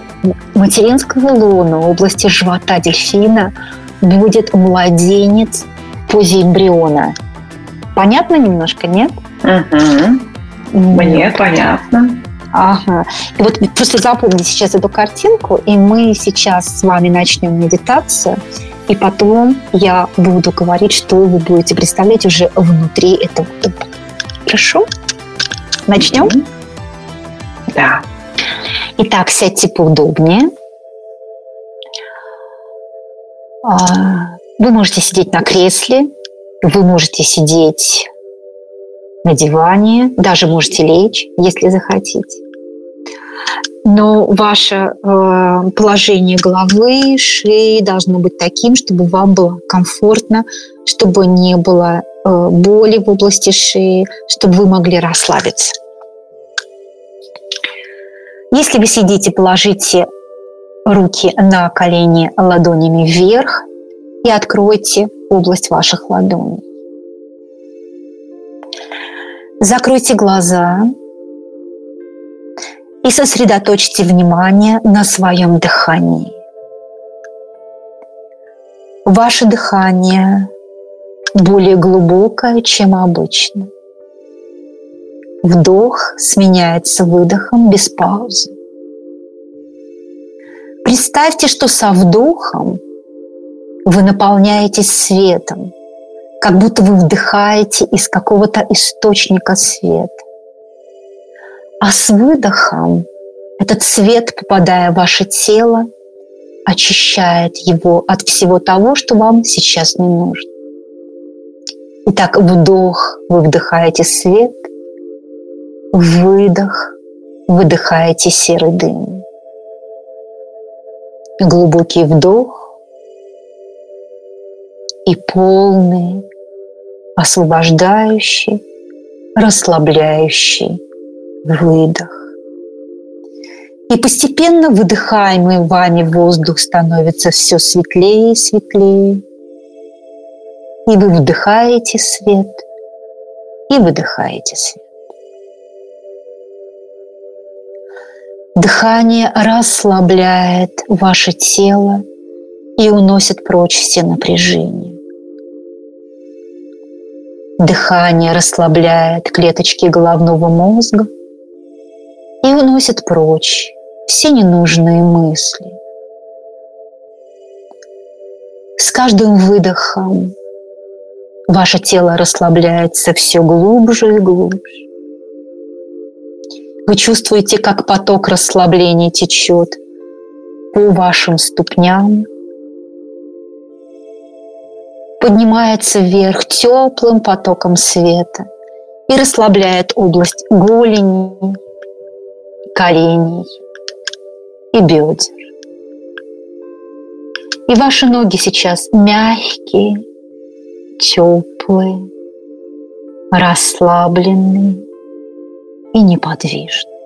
материнского лона, области живота дельфина будет младенец в позе эмбриона – Понятно немножко, нет? Угу. Мне понятно. Ага. И вот просто запомните сейчас эту картинку, и мы сейчас с вами начнем медитацию, и потом я буду говорить, что вы будете представлять уже внутри этого дуба. Хорошо? Начнем? Да. Итак, сядьте поудобнее. А, вы можете сидеть на кресле, вы можете сидеть на диване, даже можете лечь, если захотите. Но ваше э, положение головы, шеи должно быть таким, чтобы вам было комфортно, чтобы не было э, боли в области шеи, чтобы вы могли расслабиться. Если вы сидите, положите руки на колени ладонями вверх и откройте область ваших ладоней. Закройте глаза и сосредоточьте внимание на своем дыхании. Ваше дыхание более глубокое, чем обычно. Вдох сменяется выдохом без паузы. Представьте, что со вдохом вы наполняетесь светом, как будто вы вдыхаете из какого-то источника света. А с выдохом этот свет, попадая в ваше тело, очищает его от всего того, что вам сейчас не нужно. Итак, вдох, вы вдыхаете свет, выдох, выдыхаете серый дым. Глубокий вдох, и полный, освобождающий, расслабляющий выдох. И постепенно выдыхаемый вами воздух становится все светлее и светлее. И вы вдыхаете свет и выдыхаете свет. Дыхание расслабляет ваше тело и уносит прочь все напряжения. Дыхание расслабляет клеточки головного мозга и уносит прочь все ненужные мысли. С каждым выдохом ваше тело расслабляется все глубже и глубже. Вы чувствуете, как поток расслабления течет по вашим ступням, поднимается вверх теплым потоком света и расслабляет область голени, коленей и бедер. И ваши ноги сейчас мягкие, теплые, расслабленные и неподвижные.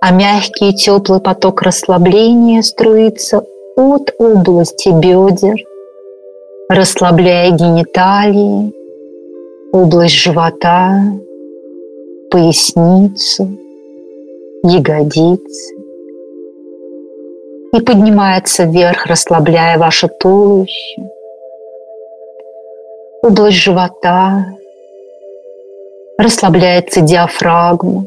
А мягкий теплый поток расслабления струится от области бедер, расслабляя гениталии, область живота, поясницу, ягодицы. И поднимается вверх, расслабляя ваше туловище, область живота, расслабляется диафрагма,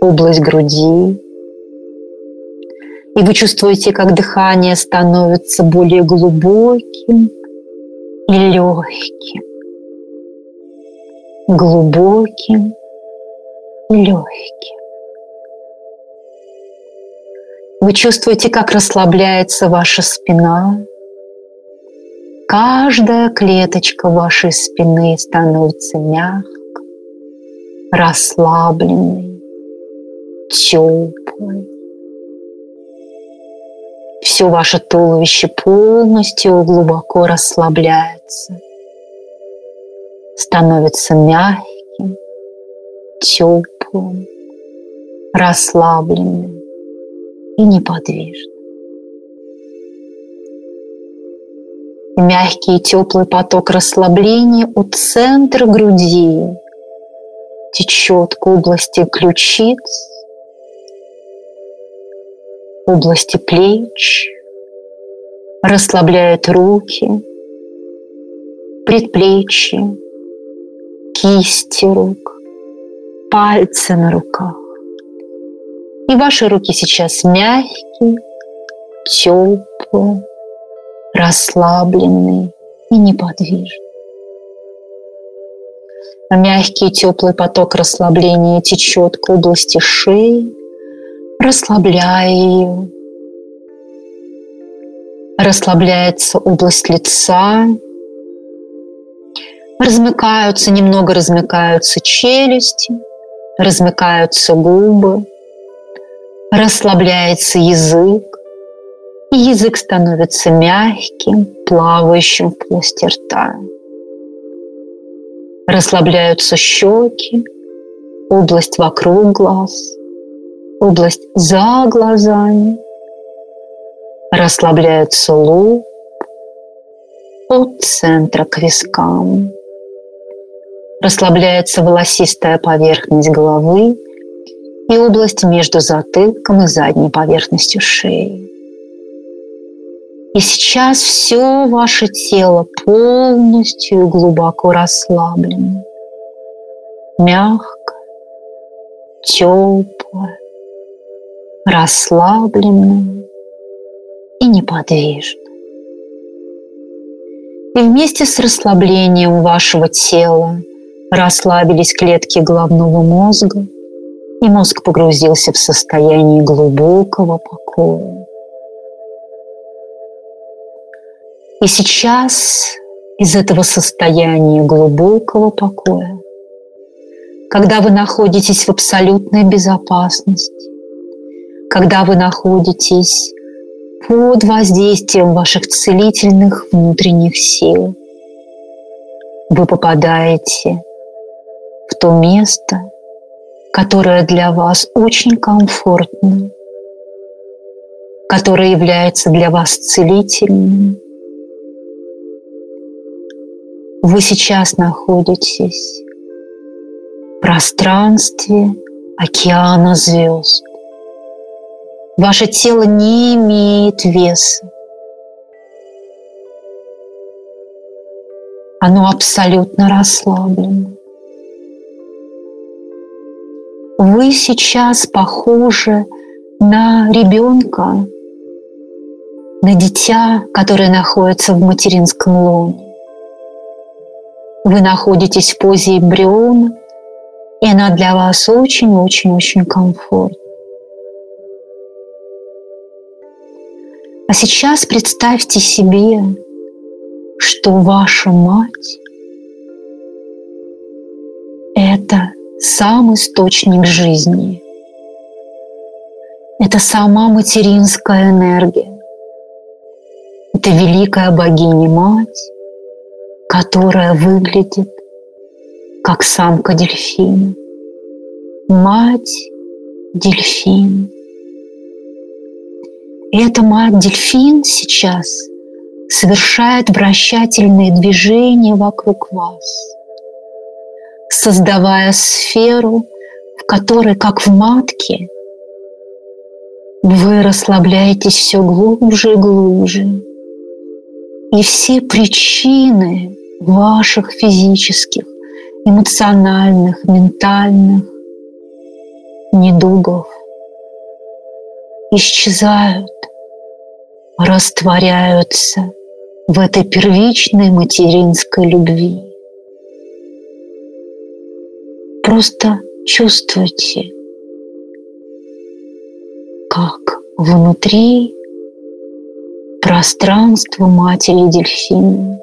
область груди. И вы чувствуете, как дыхание становится более глубоким и легким. Глубоким и легким. Вы чувствуете, как расслабляется ваша спина. Каждая клеточка вашей спины становится мягкой, расслабленной, теплой. Все ваше туловище полностью глубоко расслабляется, становится мягким, теплым, расслабленным и неподвижно. Мягкий и теплый поток расслабления от центра груди течет к области ключиц, области плеч, расслабляет руки, предплечья, кисти рук, пальцы на руках. И ваши руки сейчас мягкие, теплые, расслабленные и неподвижные. Мягкий теплый поток расслабления течет к области шеи, расслабляя ее. Расслабляется область лица, размыкаются, немного размыкаются челюсти, размыкаются губы, расслабляется язык, и язык становится мягким, плавающим в полости рта. Расслабляются щеки, область вокруг глаз, область за глазами. Расслабляется лоб от центра к вискам. Расслабляется волосистая поверхность головы и область между затылком и задней поверхностью шеи. И сейчас все ваше тело полностью глубоко расслаблено. Мягко, теплое, расслабленное и неподвижно. И вместе с расслаблением вашего тела расслабились клетки головного мозга – и мозг погрузился в состояние глубокого покоя. И сейчас из этого состояния глубокого покоя, когда вы находитесь в абсолютной безопасности, когда вы находитесь под воздействием ваших целительных внутренних сил, вы попадаете в то место, которое для вас очень комфортно, которое является для вас целительным. Вы сейчас находитесь в пространстве океана звезд. Ваше тело не имеет веса. Оно абсолютно расслаблено. вы сейчас похожи на ребенка, на дитя, которое находится в материнском лоне. Вы находитесь в позе эмбриона, и она для вас очень-очень-очень комфортна. А сейчас представьте себе, что ваша мать – это сам источник жизни. Это сама материнская энергия. Это великая богиня-мать, которая выглядит как самка дельфина. Мать дельфин. И эта мать-дельфин сейчас совершает вращательные движения вокруг вас, создавая сферу, в которой, как в матке, вы расслабляетесь все глубже и глубже. И все причины ваших физических, эмоциональных, ментальных недугов исчезают, растворяются в этой первичной материнской любви. Просто чувствуйте, как внутри пространства матери дельфина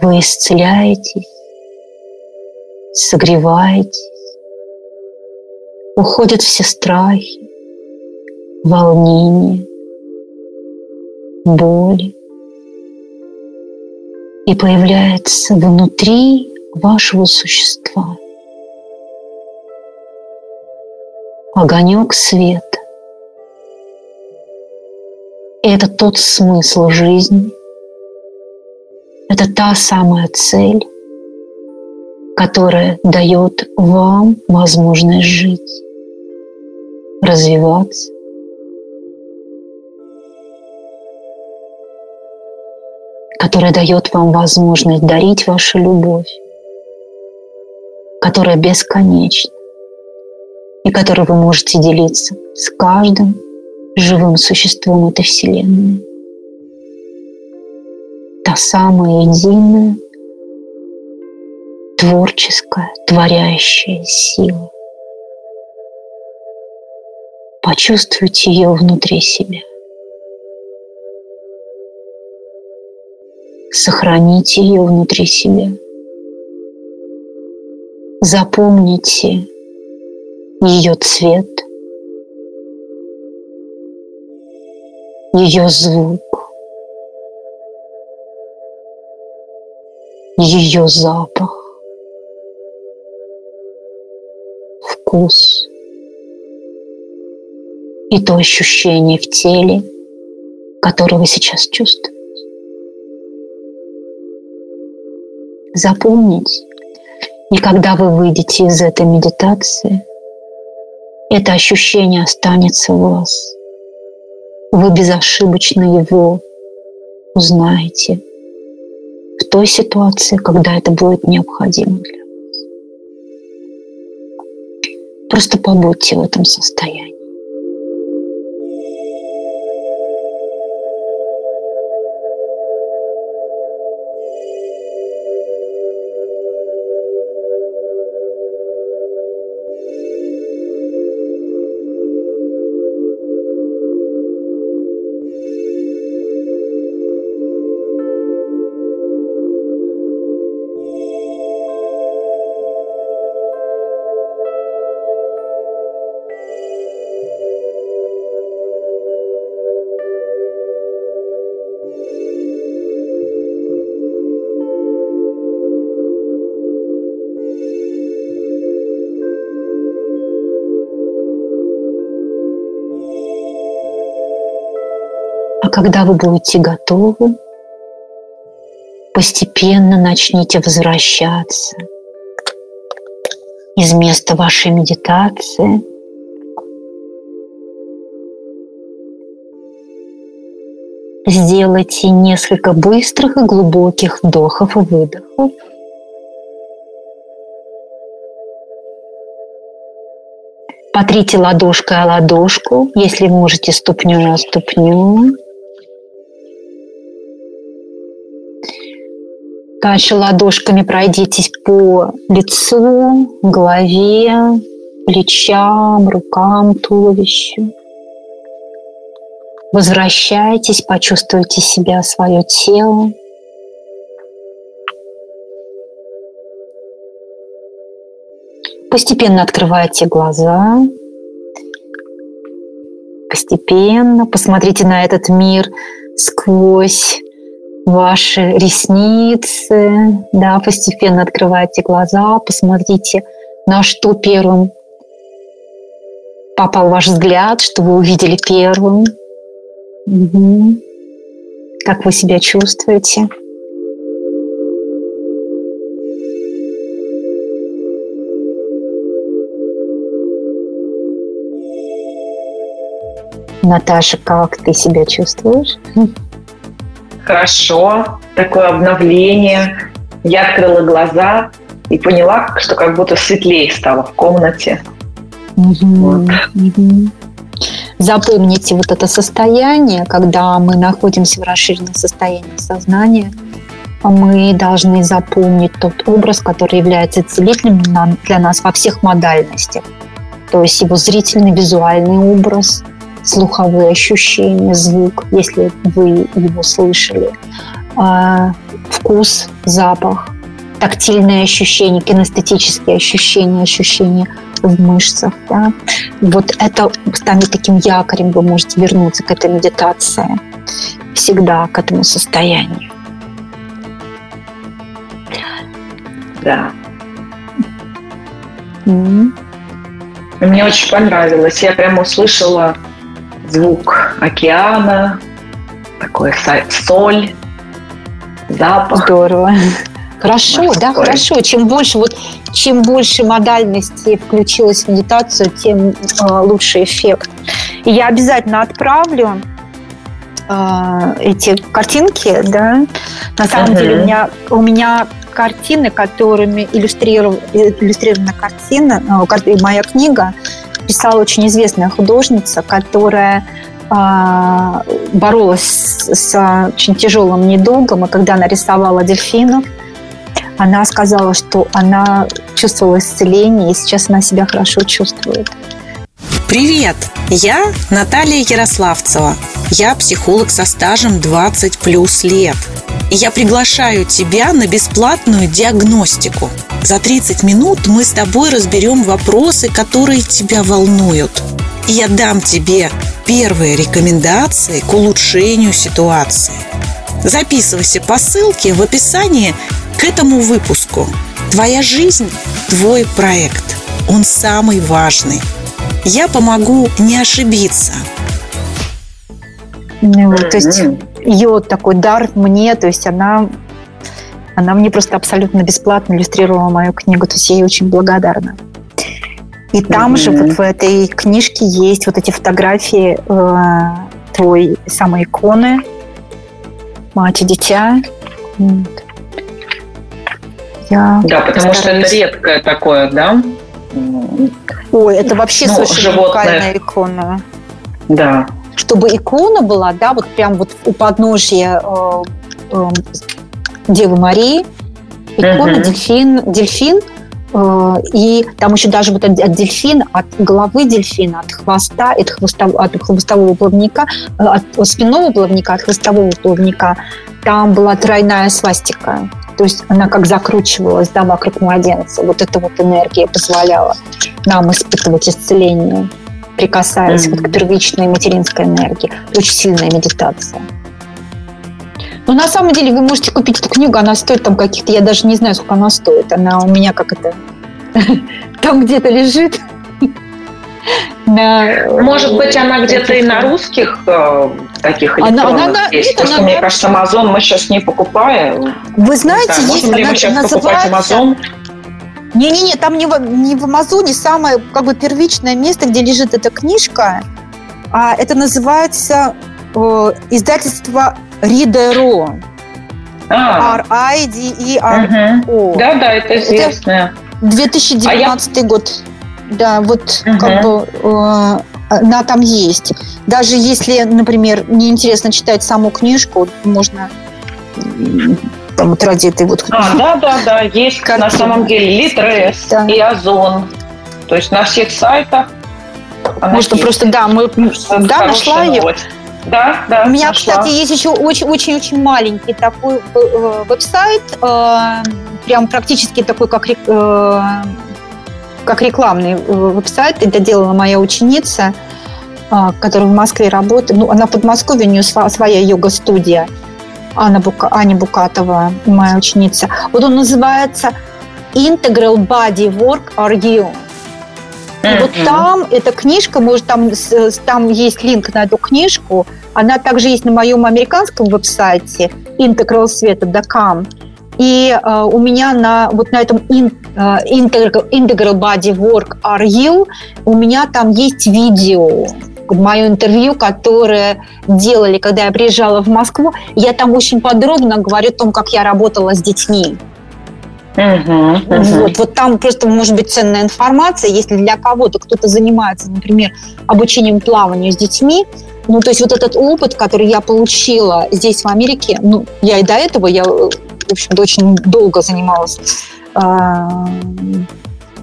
вы исцеляетесь, согреваетесь, уходят все страхи, волнения, боли. И появляется внутри вашего существа огонек света. И это тот смысл жизни, это та самая цель, которая дает вам возможность жить, развиваться, которая дает вам возможность дарить вашу любовь, которая бесконечна и которой вы можете делиться с каждым живым существом этой Вселенной. Та самая единая, творческая, творящая сила. Почувствуйте ее внутри себя. Сохраните ее внутри себя. Запомните ее цвет, ее звук, ее запах, вкус и то ощущение в теле, которое вы сейчас чувствуете. Запомните, и когда вы выйдете из этой медитации, это ощущение останется у вас. Вы безошибочно его узнаете в той ситуации, когда это будет необходимо для Просто побудьте в этом состоянии. Когда вы будете готовы, постепенно начните возвращаться из места вашей медитации. Сделайте несколько быстрых и глубоких вдохов и выдохов. Потрите ладошкой о ладошку, если можете ступню о ступню. Дальше ладошками пройдитесь по лицу, голове, плечам, рукам, туловищу. Возвращайтесь, почувствуйте себя, свое тело. Постепенно открывайте глаза. Постепенно посмотрите на этот мир сквозь ваши ресницы. Да, постепенно открывайте глаза, посмотрите, на что первым попал ваш взгляд, что вы увидели первым. Угу. Как вы себя чувствуете? Наташа, как ты себя чувствуешь? Хорошо, такое обновление. Я открыла глаза и поняла, что как будто светлее стало в комнате. Угу, вот. угу. Запомните вот это состояние, когда мы находимся в расширенном состоянии сознания, мы должны запомнить тот образ, который является целительным для нас во всех модальностях. То есть его зрительный, визуальный образ, слуховые ощущения, звук, если вы его слышали, а, вкус, запах, тактильные ощущения, кинестетические ощущения, ощущения в мышцах. Да? Вот это станет таким якорем, вы можете вернуться к этой медитации всегда к этому состоянию. Да. Mm-hmm. Мне очень понравилось. Я прямо услышала звук океана, такой соль, запах. Здорово. (laughs) Хорошо, Морской. да, хорошо. Чем больше вот чем больше модальности включилась в медитацию, тем э, лучше эффект. И я обязательно отправлю э, эти картинки, да. На самом uh-huh. деле у меня у меня картины, которыми иллюстрирована, иллюстрирована картина, э, моя книга писала очень известная художница, которая э, боролась с очень тяжелым недугом, и когда она рисовала дельфинов, она сказала, что она чувствовала исцеление, и сейчас она себя хорошо чувствует. Привет! Я Наталья Ярославцева. Я психолог со стажем 20 плюс лет. И я приглашаю тебя на бесплатную диагностику. За 30 минут мы с тобой разберем вопросы, которые тебя волнуют. И я дам тебе первые рекомендации к улучшению ситуации. Записывайся по ссылке в описании к этому выпуску. Твоя жизнь – твой проект. Он самый важный. Я помогу не ошибиться. Ну, то есть ее такой дар мне, то есть она, она мне просто абсолютно бесплатно иллюстрировала мою книгу, то есть я ей очень благодарна. И там mm-hmm. же вот в этой книжке есть вот эти фотографии э, твой самой иконы, мать и дитя. Вот. Я да, потому что это редкое такое, да? Ой, это вообще ну, совершенно уникальная икона. Да. Чтобы икона была, да, вот прям вот у подножья э, э, Девы Марии, икона, угу. дельфин, дельфин, э, и там еще даже вот от, от дельфина, от головы дельфина, от хвоста, от, хвостов, от хвостового плавника, э, от спинного плавника, от хвостового плавника, там была тройная свастика. То есть она как закручивалась да, вокруг младенца. Вот эта вот энергия позволяла нам испытывать исцеление, прикасаясь mm-hmm. вот к первичной материнской энергии. Очень сильная медитация. Но на самом деле вы можете купить эту книгу, она стоит там каких-то, я даже не знаю, сколько она стоит. Она у меня как это (laughs) там где-то лежит. Может быть, она где-то и на русских э, таких электронных она, она, есть. Нет, Потому она, мне кажется, Amazon мы сейчас не покупаем. Вы знаете, знаю, есть, можем ли мы сейчас называется... покупать Amazon? Не-не-не, там не в, не в Амазоне самое как бы первичное место, где лежит эта книжка, а это называется э, издательство Ридеро. А. R-I-D-E-R-O. Да-да, это известное. Это 2019 а я... год. Да, вот угу. как бы э, она там есть. Даже если, например, неинтересно читать саму книжку, можно там вот ради этой вот... А, да, да, да, есть картины. на самом деле Литрес да. и Озон. То есть на всех сайтах Можно просто, да, мы, да, нашла ее. Да, да. У меня, нашла. кстати, есть еще очень-очень маленький такой э, веб-сайт, э, прям практически такой, как, э, как рекламный веб-сайт. Это делала моя ученица, которая в Москве работает. Ну, она в Подмосковье, у нее своя йога-студия. Анна Бука, Аня Букатова, моя ученица. Вот он называется Integral Body Work You? И mm-hmm. вот там эта книжка, может, там, там есть линк на эту книжку, она также есть на моем американском веб-сайте integralsвета.com. И э, у меня на вот на этом in, uh, integral, integral Body Work You у меня там есть видео, мое интервью, которое делали, когда я приезжала в Москву. Я там очень подробно говорю о том, как я работала с детьми. Uh-huh, uh-huh. Вот, вот там просто может быть ценная информация, если для кого-то кто-то занимается, например, обучением плаванию с детьми, ну, то есть вот этот опыт, который я получила здесь, в Америке, ну, я и до этого, я, в общем-то, очень долго занималась э,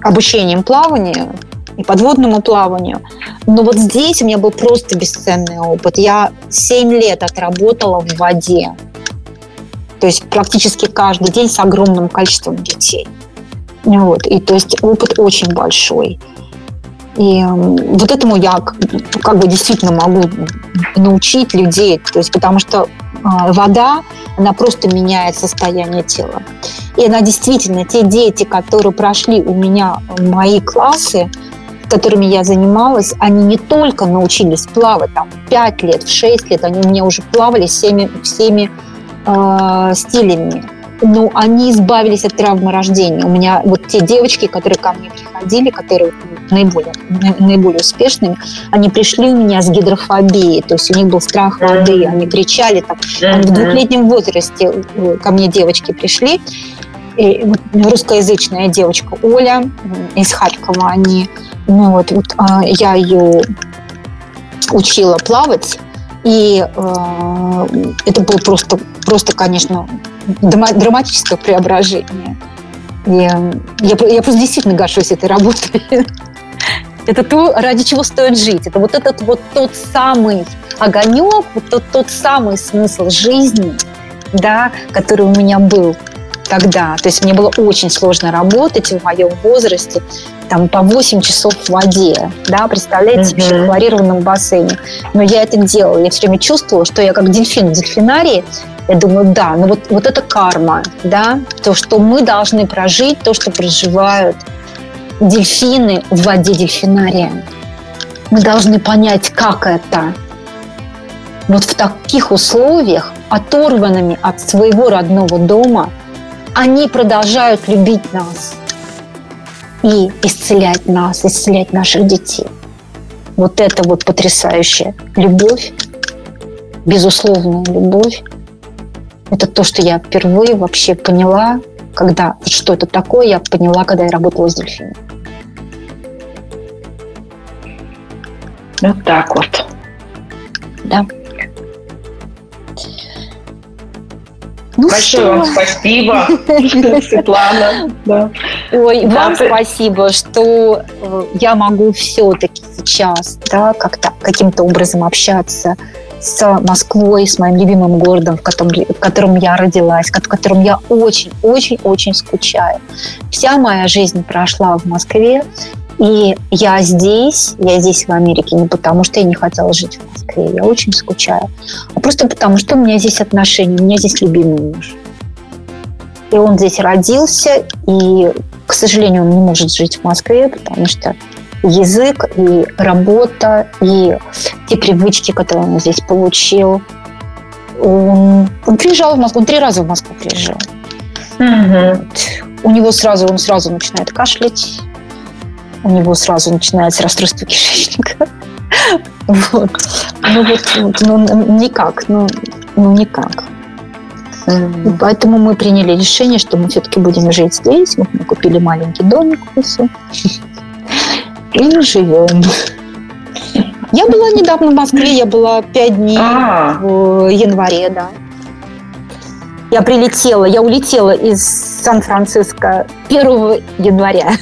обучением плаванию и подводному плаванию. Но вот здесь у меня был просто бесценный опыт. Я 7 лет отработала в воде. То есть практически каждый день с огромным количеством детей. Вот. И то есть опыт очень большой. И вот этому я как бы действительно могу научить людей, то есть потому что а, вода, она просто меняет состояние тела. И она действительно, те дети, которые прошли у меня мои классы, которыми я занималась, они не только научились плавать там 5 лет, в 6 лет, они у меня уже плавали всеми, всеми э, стилями. Но они избавились от травмы рождения. У меня вот те девочки, которые ко мне приходили, которые наиболее, наиболее успешными, они пришли у меня с гидрофобией, то есть у них был страх воды, они кричали там. Они в двухлетнем возрасте э, ко мне девочки пришли, и русскоязычная девочка Оля из Харькова, они, ну вот, вот а, я ее учила плавать, и э, это было просто, просто, конечно, драматическое преображение. И я, я просто действительно горжусь этой работой. (laughs) Это то, ради чего стоит жить. Это вот этот вот тот самый огонек, вот тот, тот самый смысл жизни, да, который у меня был тогда. То есть мне было очень сложно работать в моем возрасте, там по 8 часов в воде, да, представляете, mm-hmm. в хлорированном бассейне. Но я это делала, я все время чувствовала, что я как дельфин в дельфинарии, я думаю, да, ну вот, вот это карма, да, то, что мы должны прожить, то, что проживают дельфины в воде дельфинария. Мы должны понять, как это. Вот в таких условиях, оторванными от своего родного дома, они продолжают любить нас и исцелять нас, исцелять наших детей. Вот это вот потрясающая любовь, безусловная любовь. Это то, что я впервые вообще поняла, когда, что это такое, я поняла, когда я работала с дельфином. Вот так вот. Да. Ну Большое что? вам спасибо, (laughs) Светлана. Да. Ой, да, вам ты... спасибо, что э, я могу все-таки сейчас да, как-то каким-то образом общаться с Москвой, с моим любимым городом, в котором, в котором я родилась, в котором я очень-очень-очень скучаю. Вся моя жизнь прошла в Москве, и я здесь, я здесь в Америке не потому, что я не хотела жить в Москве, я очень скучаю, а просто потому, что у меня здесь отношения, у меня здесь любимый муж. И он здесь родился, и, к сожалению, он не может жить в Москве, потому что язык и работа, и те привычки, которые он здесь получил. Он, он приезжал в Москву, он три раза в Москву приезжал. Угу. Вот. У него сразу, он сразу начинает кашлять, у него сразу начинается расстройство кишечника. Вот. Ну вот, ну, никак, ну, ну никак. Mm-hmm. Поэтому мы приняли решение, что мы все-таки будем жить здесь. Вот мы купили маленький домик в лесу. И живем. Я была недавно в Москве, я была пять дней а. в январе, да. Я прилетела, я улетела из Сан-Франциско 1 января.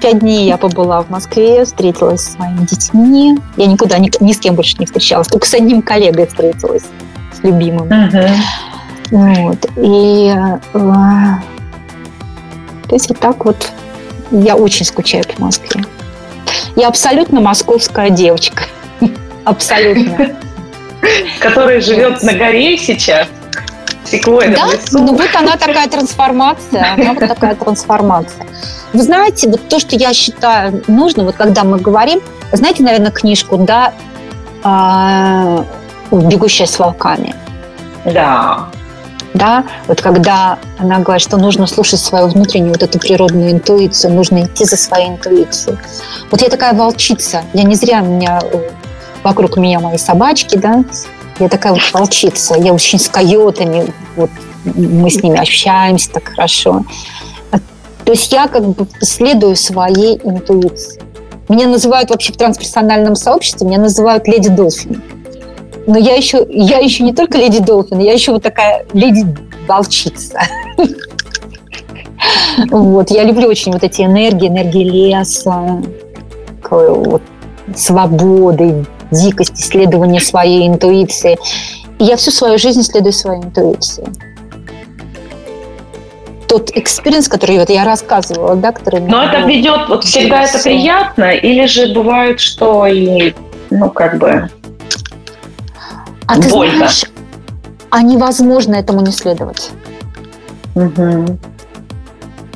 пять дней я побыла в Москве, встретилась с своими детьми. Я никуда ни, ни с кем больше не встречалась, только с одним коллегой встретилась, с любимым. Uh-huh. Вот. И э, то есть вот так вот я очень скучаю по Москве. Я абсолютно московская девочка. (laughs) Абсолютно. (laughs) Которая живет на горе сейчас. Секвойда да, ну вот она такая трансформация, она вот такая трансформация. Вы знаете, вот то, что я считаю нужно, вот когда мы говорим, знаете, наверное, книжку, да, а, «Бегущая с волками». Да. Да, вот когда она говорит, что нужно слушать свою внутреннюю вот эту природную интуицию, нужно идти за своей интуицией. Вот я такая волчица. Я не зря меня вокруг меня мои собачки, да, я такая вот волчица, я очень с койотами, вот мы с ними общаемся так хорошо. То есть я как бы следую своей интуиции. Меня называют вообще в трансперсональном сообществе, меня называют леди Долфин. Но я еще, я еще не только Lady Dolphin, я еще вот такая леди волчица. Вот, я люблю очень вот эти энергии, энергии леса, вот, свободы, дикость, исследование своей интуиции. И я всю свою жизнь следую своей интуиции. Тот experience, который вот я рассказывала, да, который... Но это ведет, вот всегда это приятно, или же бывает, что и, ну, как бы, а ты больно? знаешь, а невозможно этому не следовать. Угу.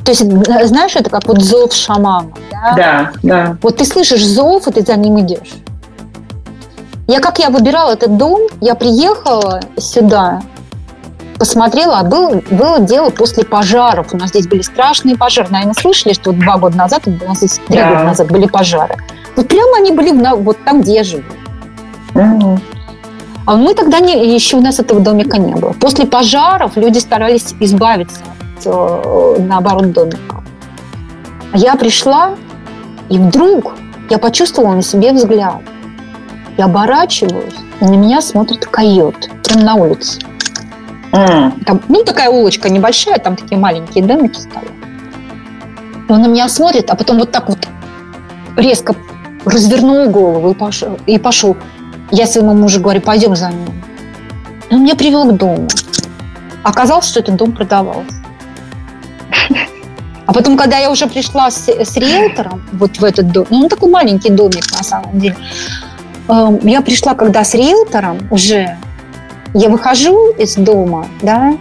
То есть, знаешь, это как вот зов шамана. Да? да, да. Вот ты слышишь зов, и ты за ним идешь. Я как я выбирала этот дом, я приехала сюда, посмотрела, а было, было дело после пожаров. У нас здесь были страшные пожары. Наверное, слышали, что два года назад, у нас здесь три да. года назад были пожары. Вот прямо они были вот там, где я живу. Угу. А мы тогда не, еще у нас этого домика не было. После пожаров люди старались избавиться от, э, наоборот, домика. Я пришла, и вдруг я почувствовала на себе взгляд. Я оборачиваюсь, и на меня смотрит койот прямо на улице. Mm. Там, ну, такая улочка небольшая, там такие маленькие домики стоят. И он на меня смотрит, а потом вот так вот резко развернул голову и пошел. И пошел. Я своему мужу говорю, пойдем за ним. И он меня привел к дому. Оказалось, что этот дом продавался. А потом, когда я уже пришла с, с риэлтором вот в этот дом, ну, он такой маленький домик на самом деле, Эм, я пришла когда с риэлтором уже, я выхожу из дома, да,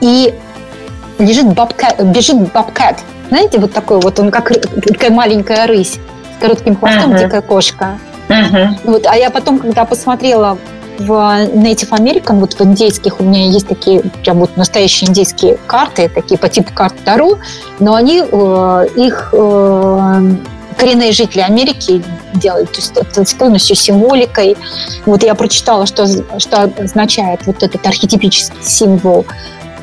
и лежит бабка, бежит бабкат. Знаете, вот такой вот, он как такая маленькая рысь с коротким хвостом, uh-huh. дикая кошка. Uh-huh. Вот, а я потом, когда посмотрела в Native American, вот в индейских у меня есть такие прям вот настоящие индейские карты, такие по типу карт Таро, но они э, их э, коренные жители Америки делают, то есть это с полностью символикой. Вот я прочитала, что, что означает вот этот архетипический символ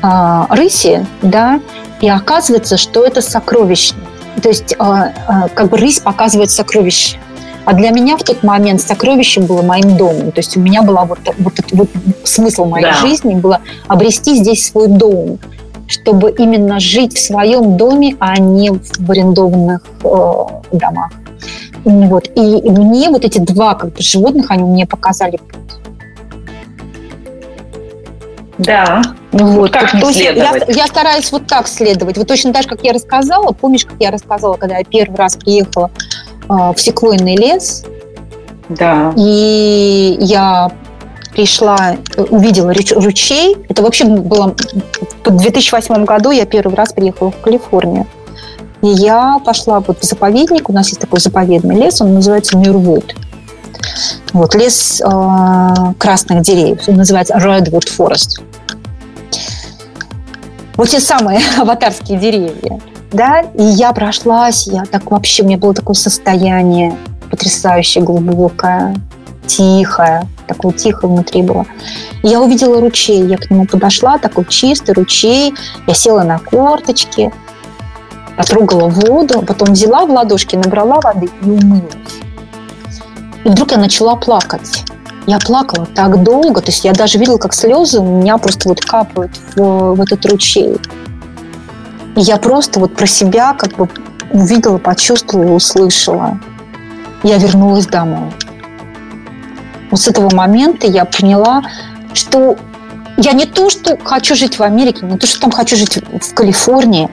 э, рыси, да, и оказывается, что это сокровищный. То есть э, э, как бы рысь показывает сокровище. А для меня в тот момент сокровище было моим домом. То есть у меня была вот, вот, вот смысл моей да. жизни было обрести здесь свой дом чтобы именно жить в своем доме, а не в арендованных э, домах. Вот. И, мне вот эти два как бы, животных, они мне показали путь. Да. Вот. Как то есть я, я стараюсь вот так следовать. Вот точно так же, как я рассказала. Помнишь, как я рассказала, когда я первый раз приехала в секвойный лес? Да. И я пришла, увидела ручей. Это вообще было в 2008 году я первый раз приехала в Калифорнию. И я пошла вот в заповедник. У нас есть такой заповедный лес, он называется Мюрвуд. Вот, лес э, красных деревьев. Он называется Redwood Forest. Вот те самые (laughs) аватарские деревья. Да, и я прошлась, я так вообще, у меня было такое состояние потрясающее, глубокое, тихое, такое тихо внутри было. Я увидела ручей, я к нему подошла, такой чистый ручей, я села на корточки, потрогала воду, потом взяла в ладошки, набрала воды и умылась. И вдруг я начала плакать. Я плакала так долго, то есть я даже видела, как слезы у меня просто вот капают в, в этот ручей. Я просто вот про себя как бы увидела, почувствовала, услышала. Я вернулась домой. Вот с этого момента я поняла, что я не то, что хочу жить в Америке, не то, что там хочу жить в Калифорнии.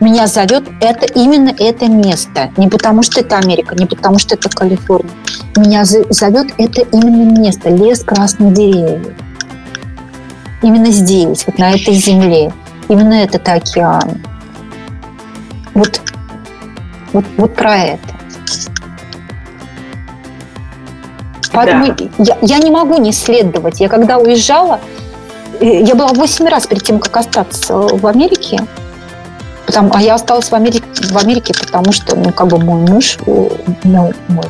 Меня зовет это именно это место. Не потому, что это Америка, не потому, что это Калифорния. Меня зовет это именно место. Лес красных деревьев. Именно здесь, вот на этой земле. Именно этот океан. Вот, вот, вот про это. Поэтому да. я, я не могу не следовать. Я когда уезжала, э, я была 8 раз перед тем, как остаться в Америке. Потому, а я осталась в Америке, в Америке, потому что, ну, как бы мой муж, мой, мой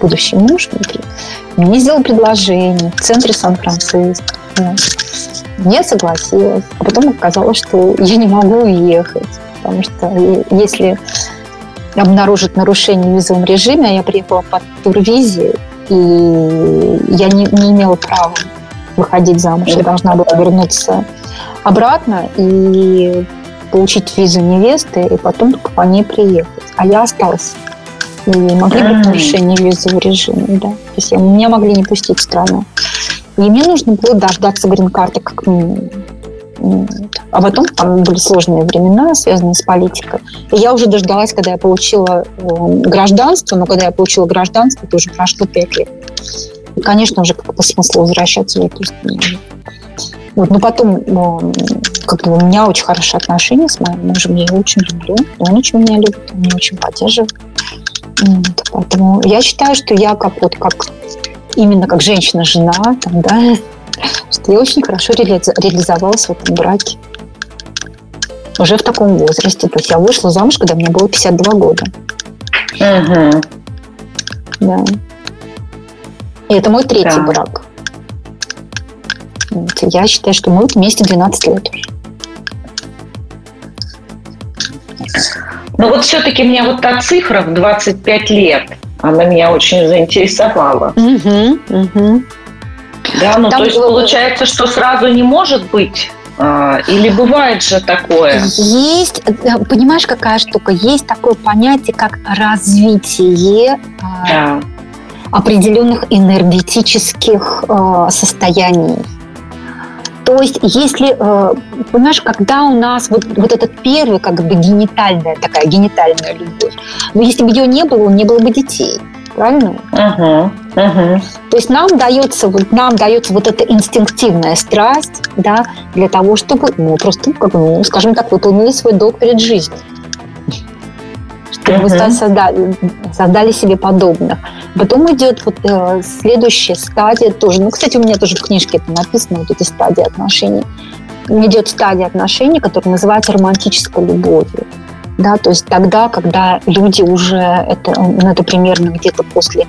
будущий муж мне сделал предложение в центре Сан-Франциско. Вот. Не согласилась. А потом оказалось, что я не могу уехать. Потому что если обнаружат нарушение в визовом режиме, а я приехала под турвизе, и я не, не имела права выходить замуж. Я должна была вернуться обратно и получить визу невесты, и потом только по ней приехать. А я осталась. И могли быть нарушения визового режима, да. То есть меня могли не пустить в страну. И мне нужно было дождаться грин-карты как. А потом там были сложные времена, связанные с политикой. И я уже дождалась, когда я получила э, гражданство, но когда я получила гражданство, это уже прошло пять лет. И, конечно, уже как-то смысл возвращаться в эту страну. Вот, но потом э, как бы у меня очень хорошие отношения с моим мужем, я его очень люблю, он очень меня любит, он меня очень поддерживает. Вот, поэтому я считаю, что я как вот как именно как женщина-жена, там, да, что я очень хорошо реализовалась в этом браке. Уже в таком возрасте. То есть я вышла замуж, когда мне было 52 года. Угу. Да. И это мой третий да. брак. Вот. Я считаю, что мы вместе 12 лет уже. Ну вот все-таки мне вот та цифра в 25 лет, она меня очень заинтересовала. Угу, угу. Да, ну Там то есть было... получается, что сразу не может быть а, или бывает же такое? Есть, э, понимаешь, какая штука? Есть такое понятие, как развитие а, да. определенных энергетических э, состояний. То есть, если, э, понимаешь, когда у нас вот, вот этот первый, как бы генитальная такая, генитальная любовь, но если бы ее не было, не было бы детей правильно? Угу, угу. То есть нам дается, вот, нам дается вот эта инстинктивная страсть, да, для того, чтобы, ну, просто, как ну, скажем так, выполнили свой долг перед жизнью. Чтобы угу. вы создали, создали себе подобных. Потом идет вот э, следующая стадия тоже. Ну, кстати, у меня тоже в книжке это написано, вот эти стадии отношений. Идет стадия отношений, которая называется романтической любовью да, то есть тогда, когда люди уже, это, ну, это примерно где-то после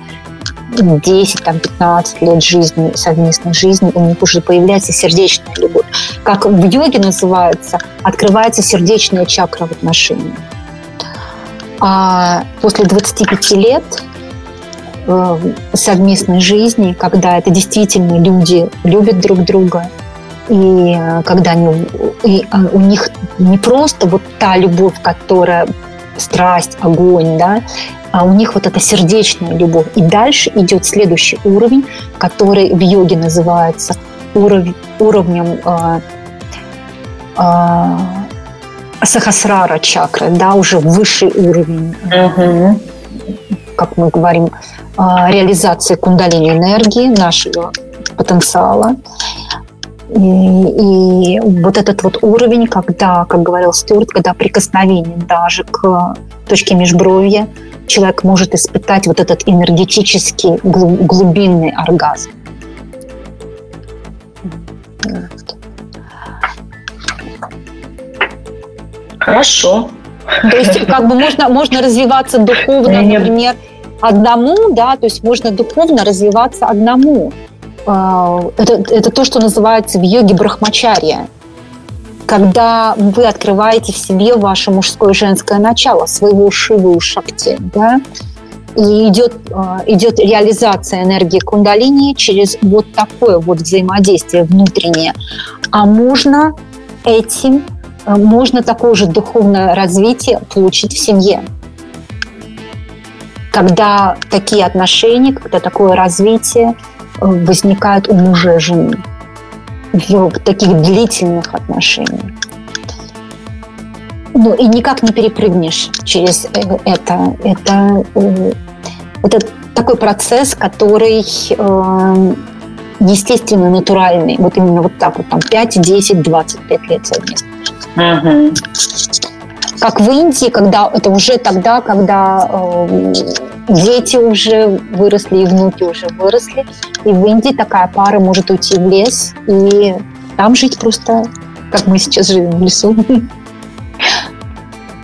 10-15 лет жизни, совместной жизни, у них уже появляется сердечная любовь. Как в йоге называется, открывается сердечная чакра в отношениях. А после 25 лет э, совместной жизни, когда это действительно люди любят друг друга, и э, когда они, и э, у них не просто вот та любовь, которая страсть, огонь, да, а у них вот эта сердечная любовь. И дальше идет следующий уровень, который в йоге называется уровень, уровнем э, э, сахасрара чакры, да, уже высший уровень, uh-huh. как мы говорим, э, реализации кундалини энергии, нашего потенциала. И, и вот этот вот уровень, когда, как говорил Стюарт, когда прикосновение даже к точке межбровья, человек может испытать вот этот энергетический глубинный оргазм. Хорошо. То есть как бы можно, можно развиваться духовно, например, одному, да, то есть можно духовно развиваться одному. А, это, это то, что называется в йоге брахмачария. Когда вы открываете в себе ваше мужское и женское начало, своего шиву шакти, да, и идет, а, идет реализация энергии кундалини через вот такое вот взаимодействие внутреннее. А можно этим можно такое же духовное развитие получить в семье. Когда такие отношения, когда такое развитие э, возникает у мужа и жены в таких длительных отношениях. Ну и никак не перепрыгнешь через э, это. Это, это такой процесс, который естественно натуральный. Вот именно вот так вот, там 5, 10, 25 лет совместно. Угу. Как в Индии, когда это уже тогда, когда э, дети уже выросли и внуки уже выросли, и в Индии такая пара может уйти в лес и там жить просто, как мы сейчас живем в лесу, (laughs)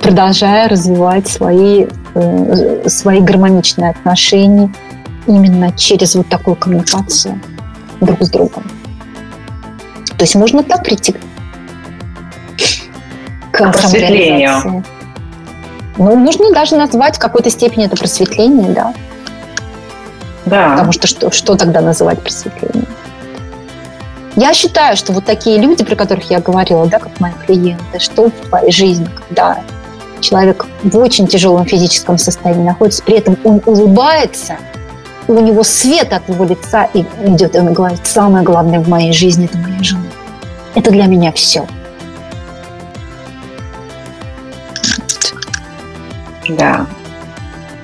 продолжая развивать свои, э, свои гармоничные отношения именно через вот такую коммуникацию друг с другом. То есть можно так прийти к просветлению. Ну, можно даже назвать в какой-то степени это просветление, да. Да. Потому что что, что тогда называть просветлением? Я считаю, что вот такие люди, про которых я говорила, да, как мои клиенты, что в твоей жизни, когда человек в очень тяжелом физическом состоянии находится, при этом он улыбается – у него свет от его лица идет, и он говорит, самое главное в моей жизни – это моя жена. Это для меня все. Да.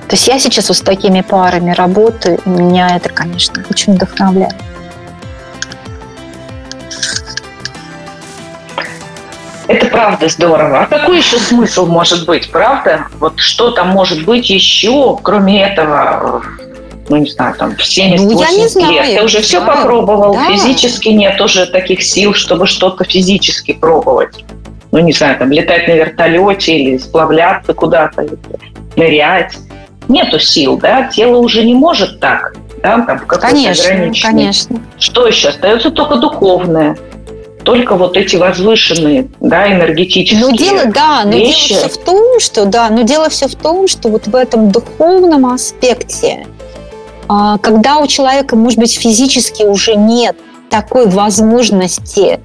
То есть я сейчас вот с такими парами работаю, и меня это, конечно, очень вдохновляет. Это правда здорово. А какой еще смысл может быть, правда? Вот что там может быть еще, кроме этого, ну, не знаю, там, в 70 ну, я не знаю, лет. Ты уже все знаю. попробовал, да. физически нет уже таких сил, чтобы что-то физически пробовать. Ну, не знаю, там, летать на вертолете или сплавляться куда-то, нырять. Нету сил, да, тело уже не может так, да, там, конечно, конечно. Что еще? Остается только духовное только вот эти возвышенные, да, энергетические но дело, да, но вещи. дело все в том, что да, но дело все в том, что вот в этом духовном аспекте а, когда у человека, может быть, физически уже нет такой возможности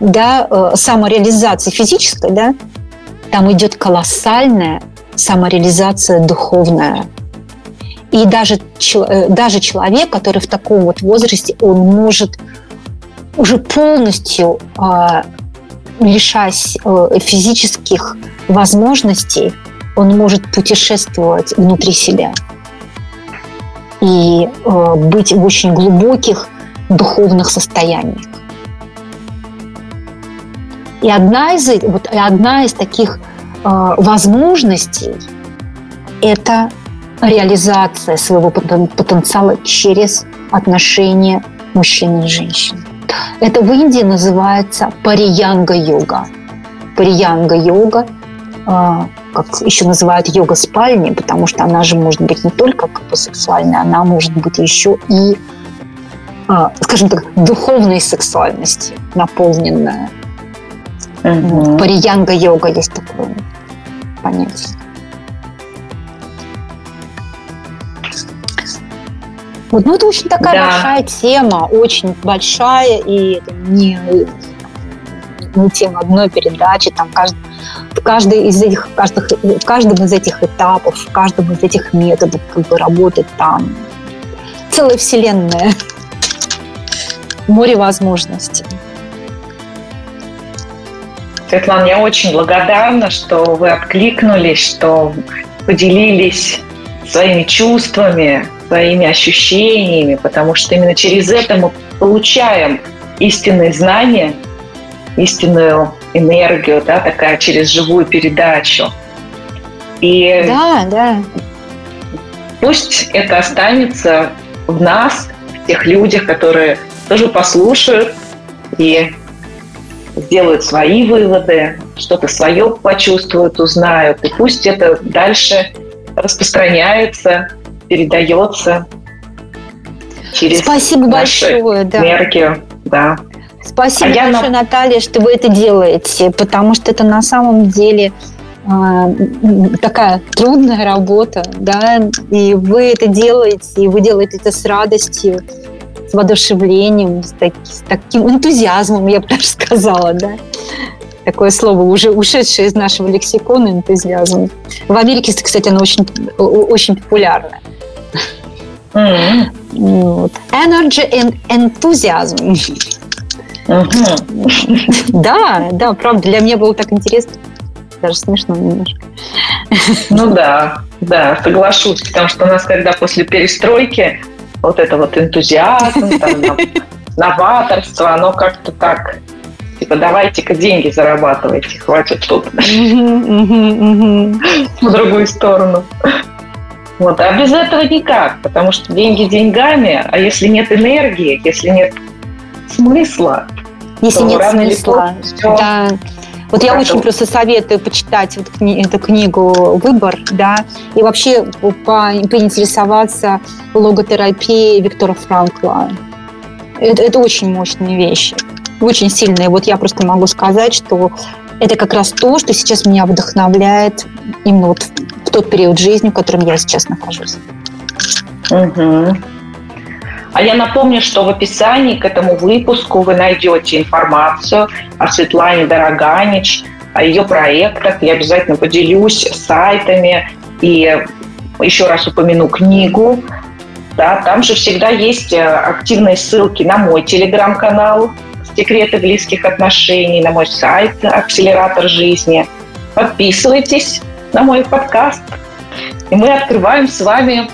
да, э, самореализации физической, да, там идет колоссальная самореализация духовная. И даже, э, даже человек, который в таком вот возрасте, он может уже полностью э, лишаясь э, физических возможностей, он может путешествовать внутри себя и быть в очень глубоких духовных состояниях. И одна из, вот, одна из таких э, возможностей – это реализация своего потенциала через отношения мужчины и женщины. Это в Индии называется париянга-йога. Париянга-йога а, как еще называют йога спальни, потому что она же может быть не только как бы сексуальная, она может быть еще и, а, скажем так, духовной сексуальности наполненная. Угу. Париянга йога есть такое понятие. Вот, ну, это очень такая да. большая тема, очень большая, и это не, не тема одной передачи, там каждый в, каждой из этих, каждых, в каждом из этих этапов, в каждом из этих методов как бы работает там целая вселенная, море возможностей. Светлана, я очень благодарна, что вы откликнулись, что поделились своими чувствами, своими ощущениями, потому что именно через это мы получаем истинные знания, истинную энергию, да, такая через живую передачу. И да, да. пусть это останется в нас, в тех людях, которые тоже послушают и сделают свои выводы, что-то свое почувствуют, узнают. И пусть это дальше распространяется, передается через Спасибо большое, да. энергию. Да. Спасибо а большое, на... Наталья, что вы это делаете, потому что это на самом деле э, такая трудная работа, да, и вы это делаете, и вы делаете это с радостью, с воодушевлением, с, таки, с таким энтузиазмом, я бы даже сказала, да. такое слово, уже ушедшее из нашего лексикона, энтузиазм. В Америке, кстати, оно очень, очень популярное. Mm-hmm. Вот. Energy and enthusiasm. Mm-hmm. Да, да, правда, для меня было так интересно. Даже смешно немножко. Ну да, да, соглашусь, потому что у нас, когда после перестройки вот это вот энтузиазм, там, (laughs) новаторство, оно как-то так типа давайте-ка деньги зарабатывайте, хватит тут в другую сторону. Вот. А без этого никак, потому что деньги деньгами, а если нет энергии, если нет смысла, если то нет рано смысла, все да. Вот я очень просто советую почитать вот кни- эту книгу «Выбор», да, и вообще по- поинтересоваться логотерапией Виктора Франкла. Это, это очень мощные вещи, очень сильные. Вот я просто могу сказать, что это как раз то, что сейчас меня вдохновляет именно вот в тот период жизни, в котором я сейчас нахожусь. Угу. А я напомню, что в описании к этому выпуску вы найдете информацию о Светлане Дороганич, о ее проектах. Я обязательно поделюсь сайтами и еще раз упомяну книгу. Да, там же всегда есть э, активные ссылки на мой телеграм-канал «Секреты близких отношений», на мой сайт «Акселератор жизни». Подписывайтесь на мой подкаст, и мы открываем с вами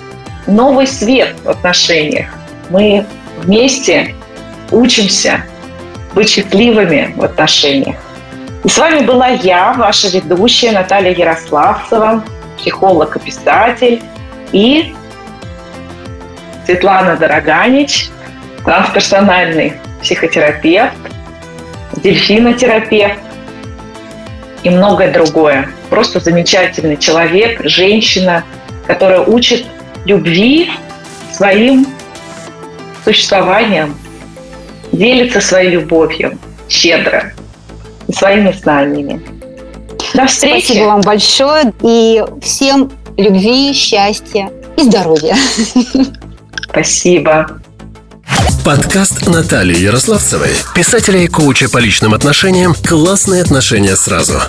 новый свет в отношениях. Мы вместе учимся быть счастливыми в отношениях. И с вами была я, ваша ведущая Наталья Ярославцева, психолог и писатель, и Светлана Дороганич, трансперсональный психотерапевт, дельфинотерапевт и многое другое. Просто замечательный человек, женщина, которая учит любви своим существованием, делится своей любовью щедро и своими знаниями. До встречи. Спасибо вам большое и всем любви, счастья и здоровья. Спасибо. Подкаст Натальи Ярославцевой, писателя и коуча по личным отношениям «Классные отношения сразу».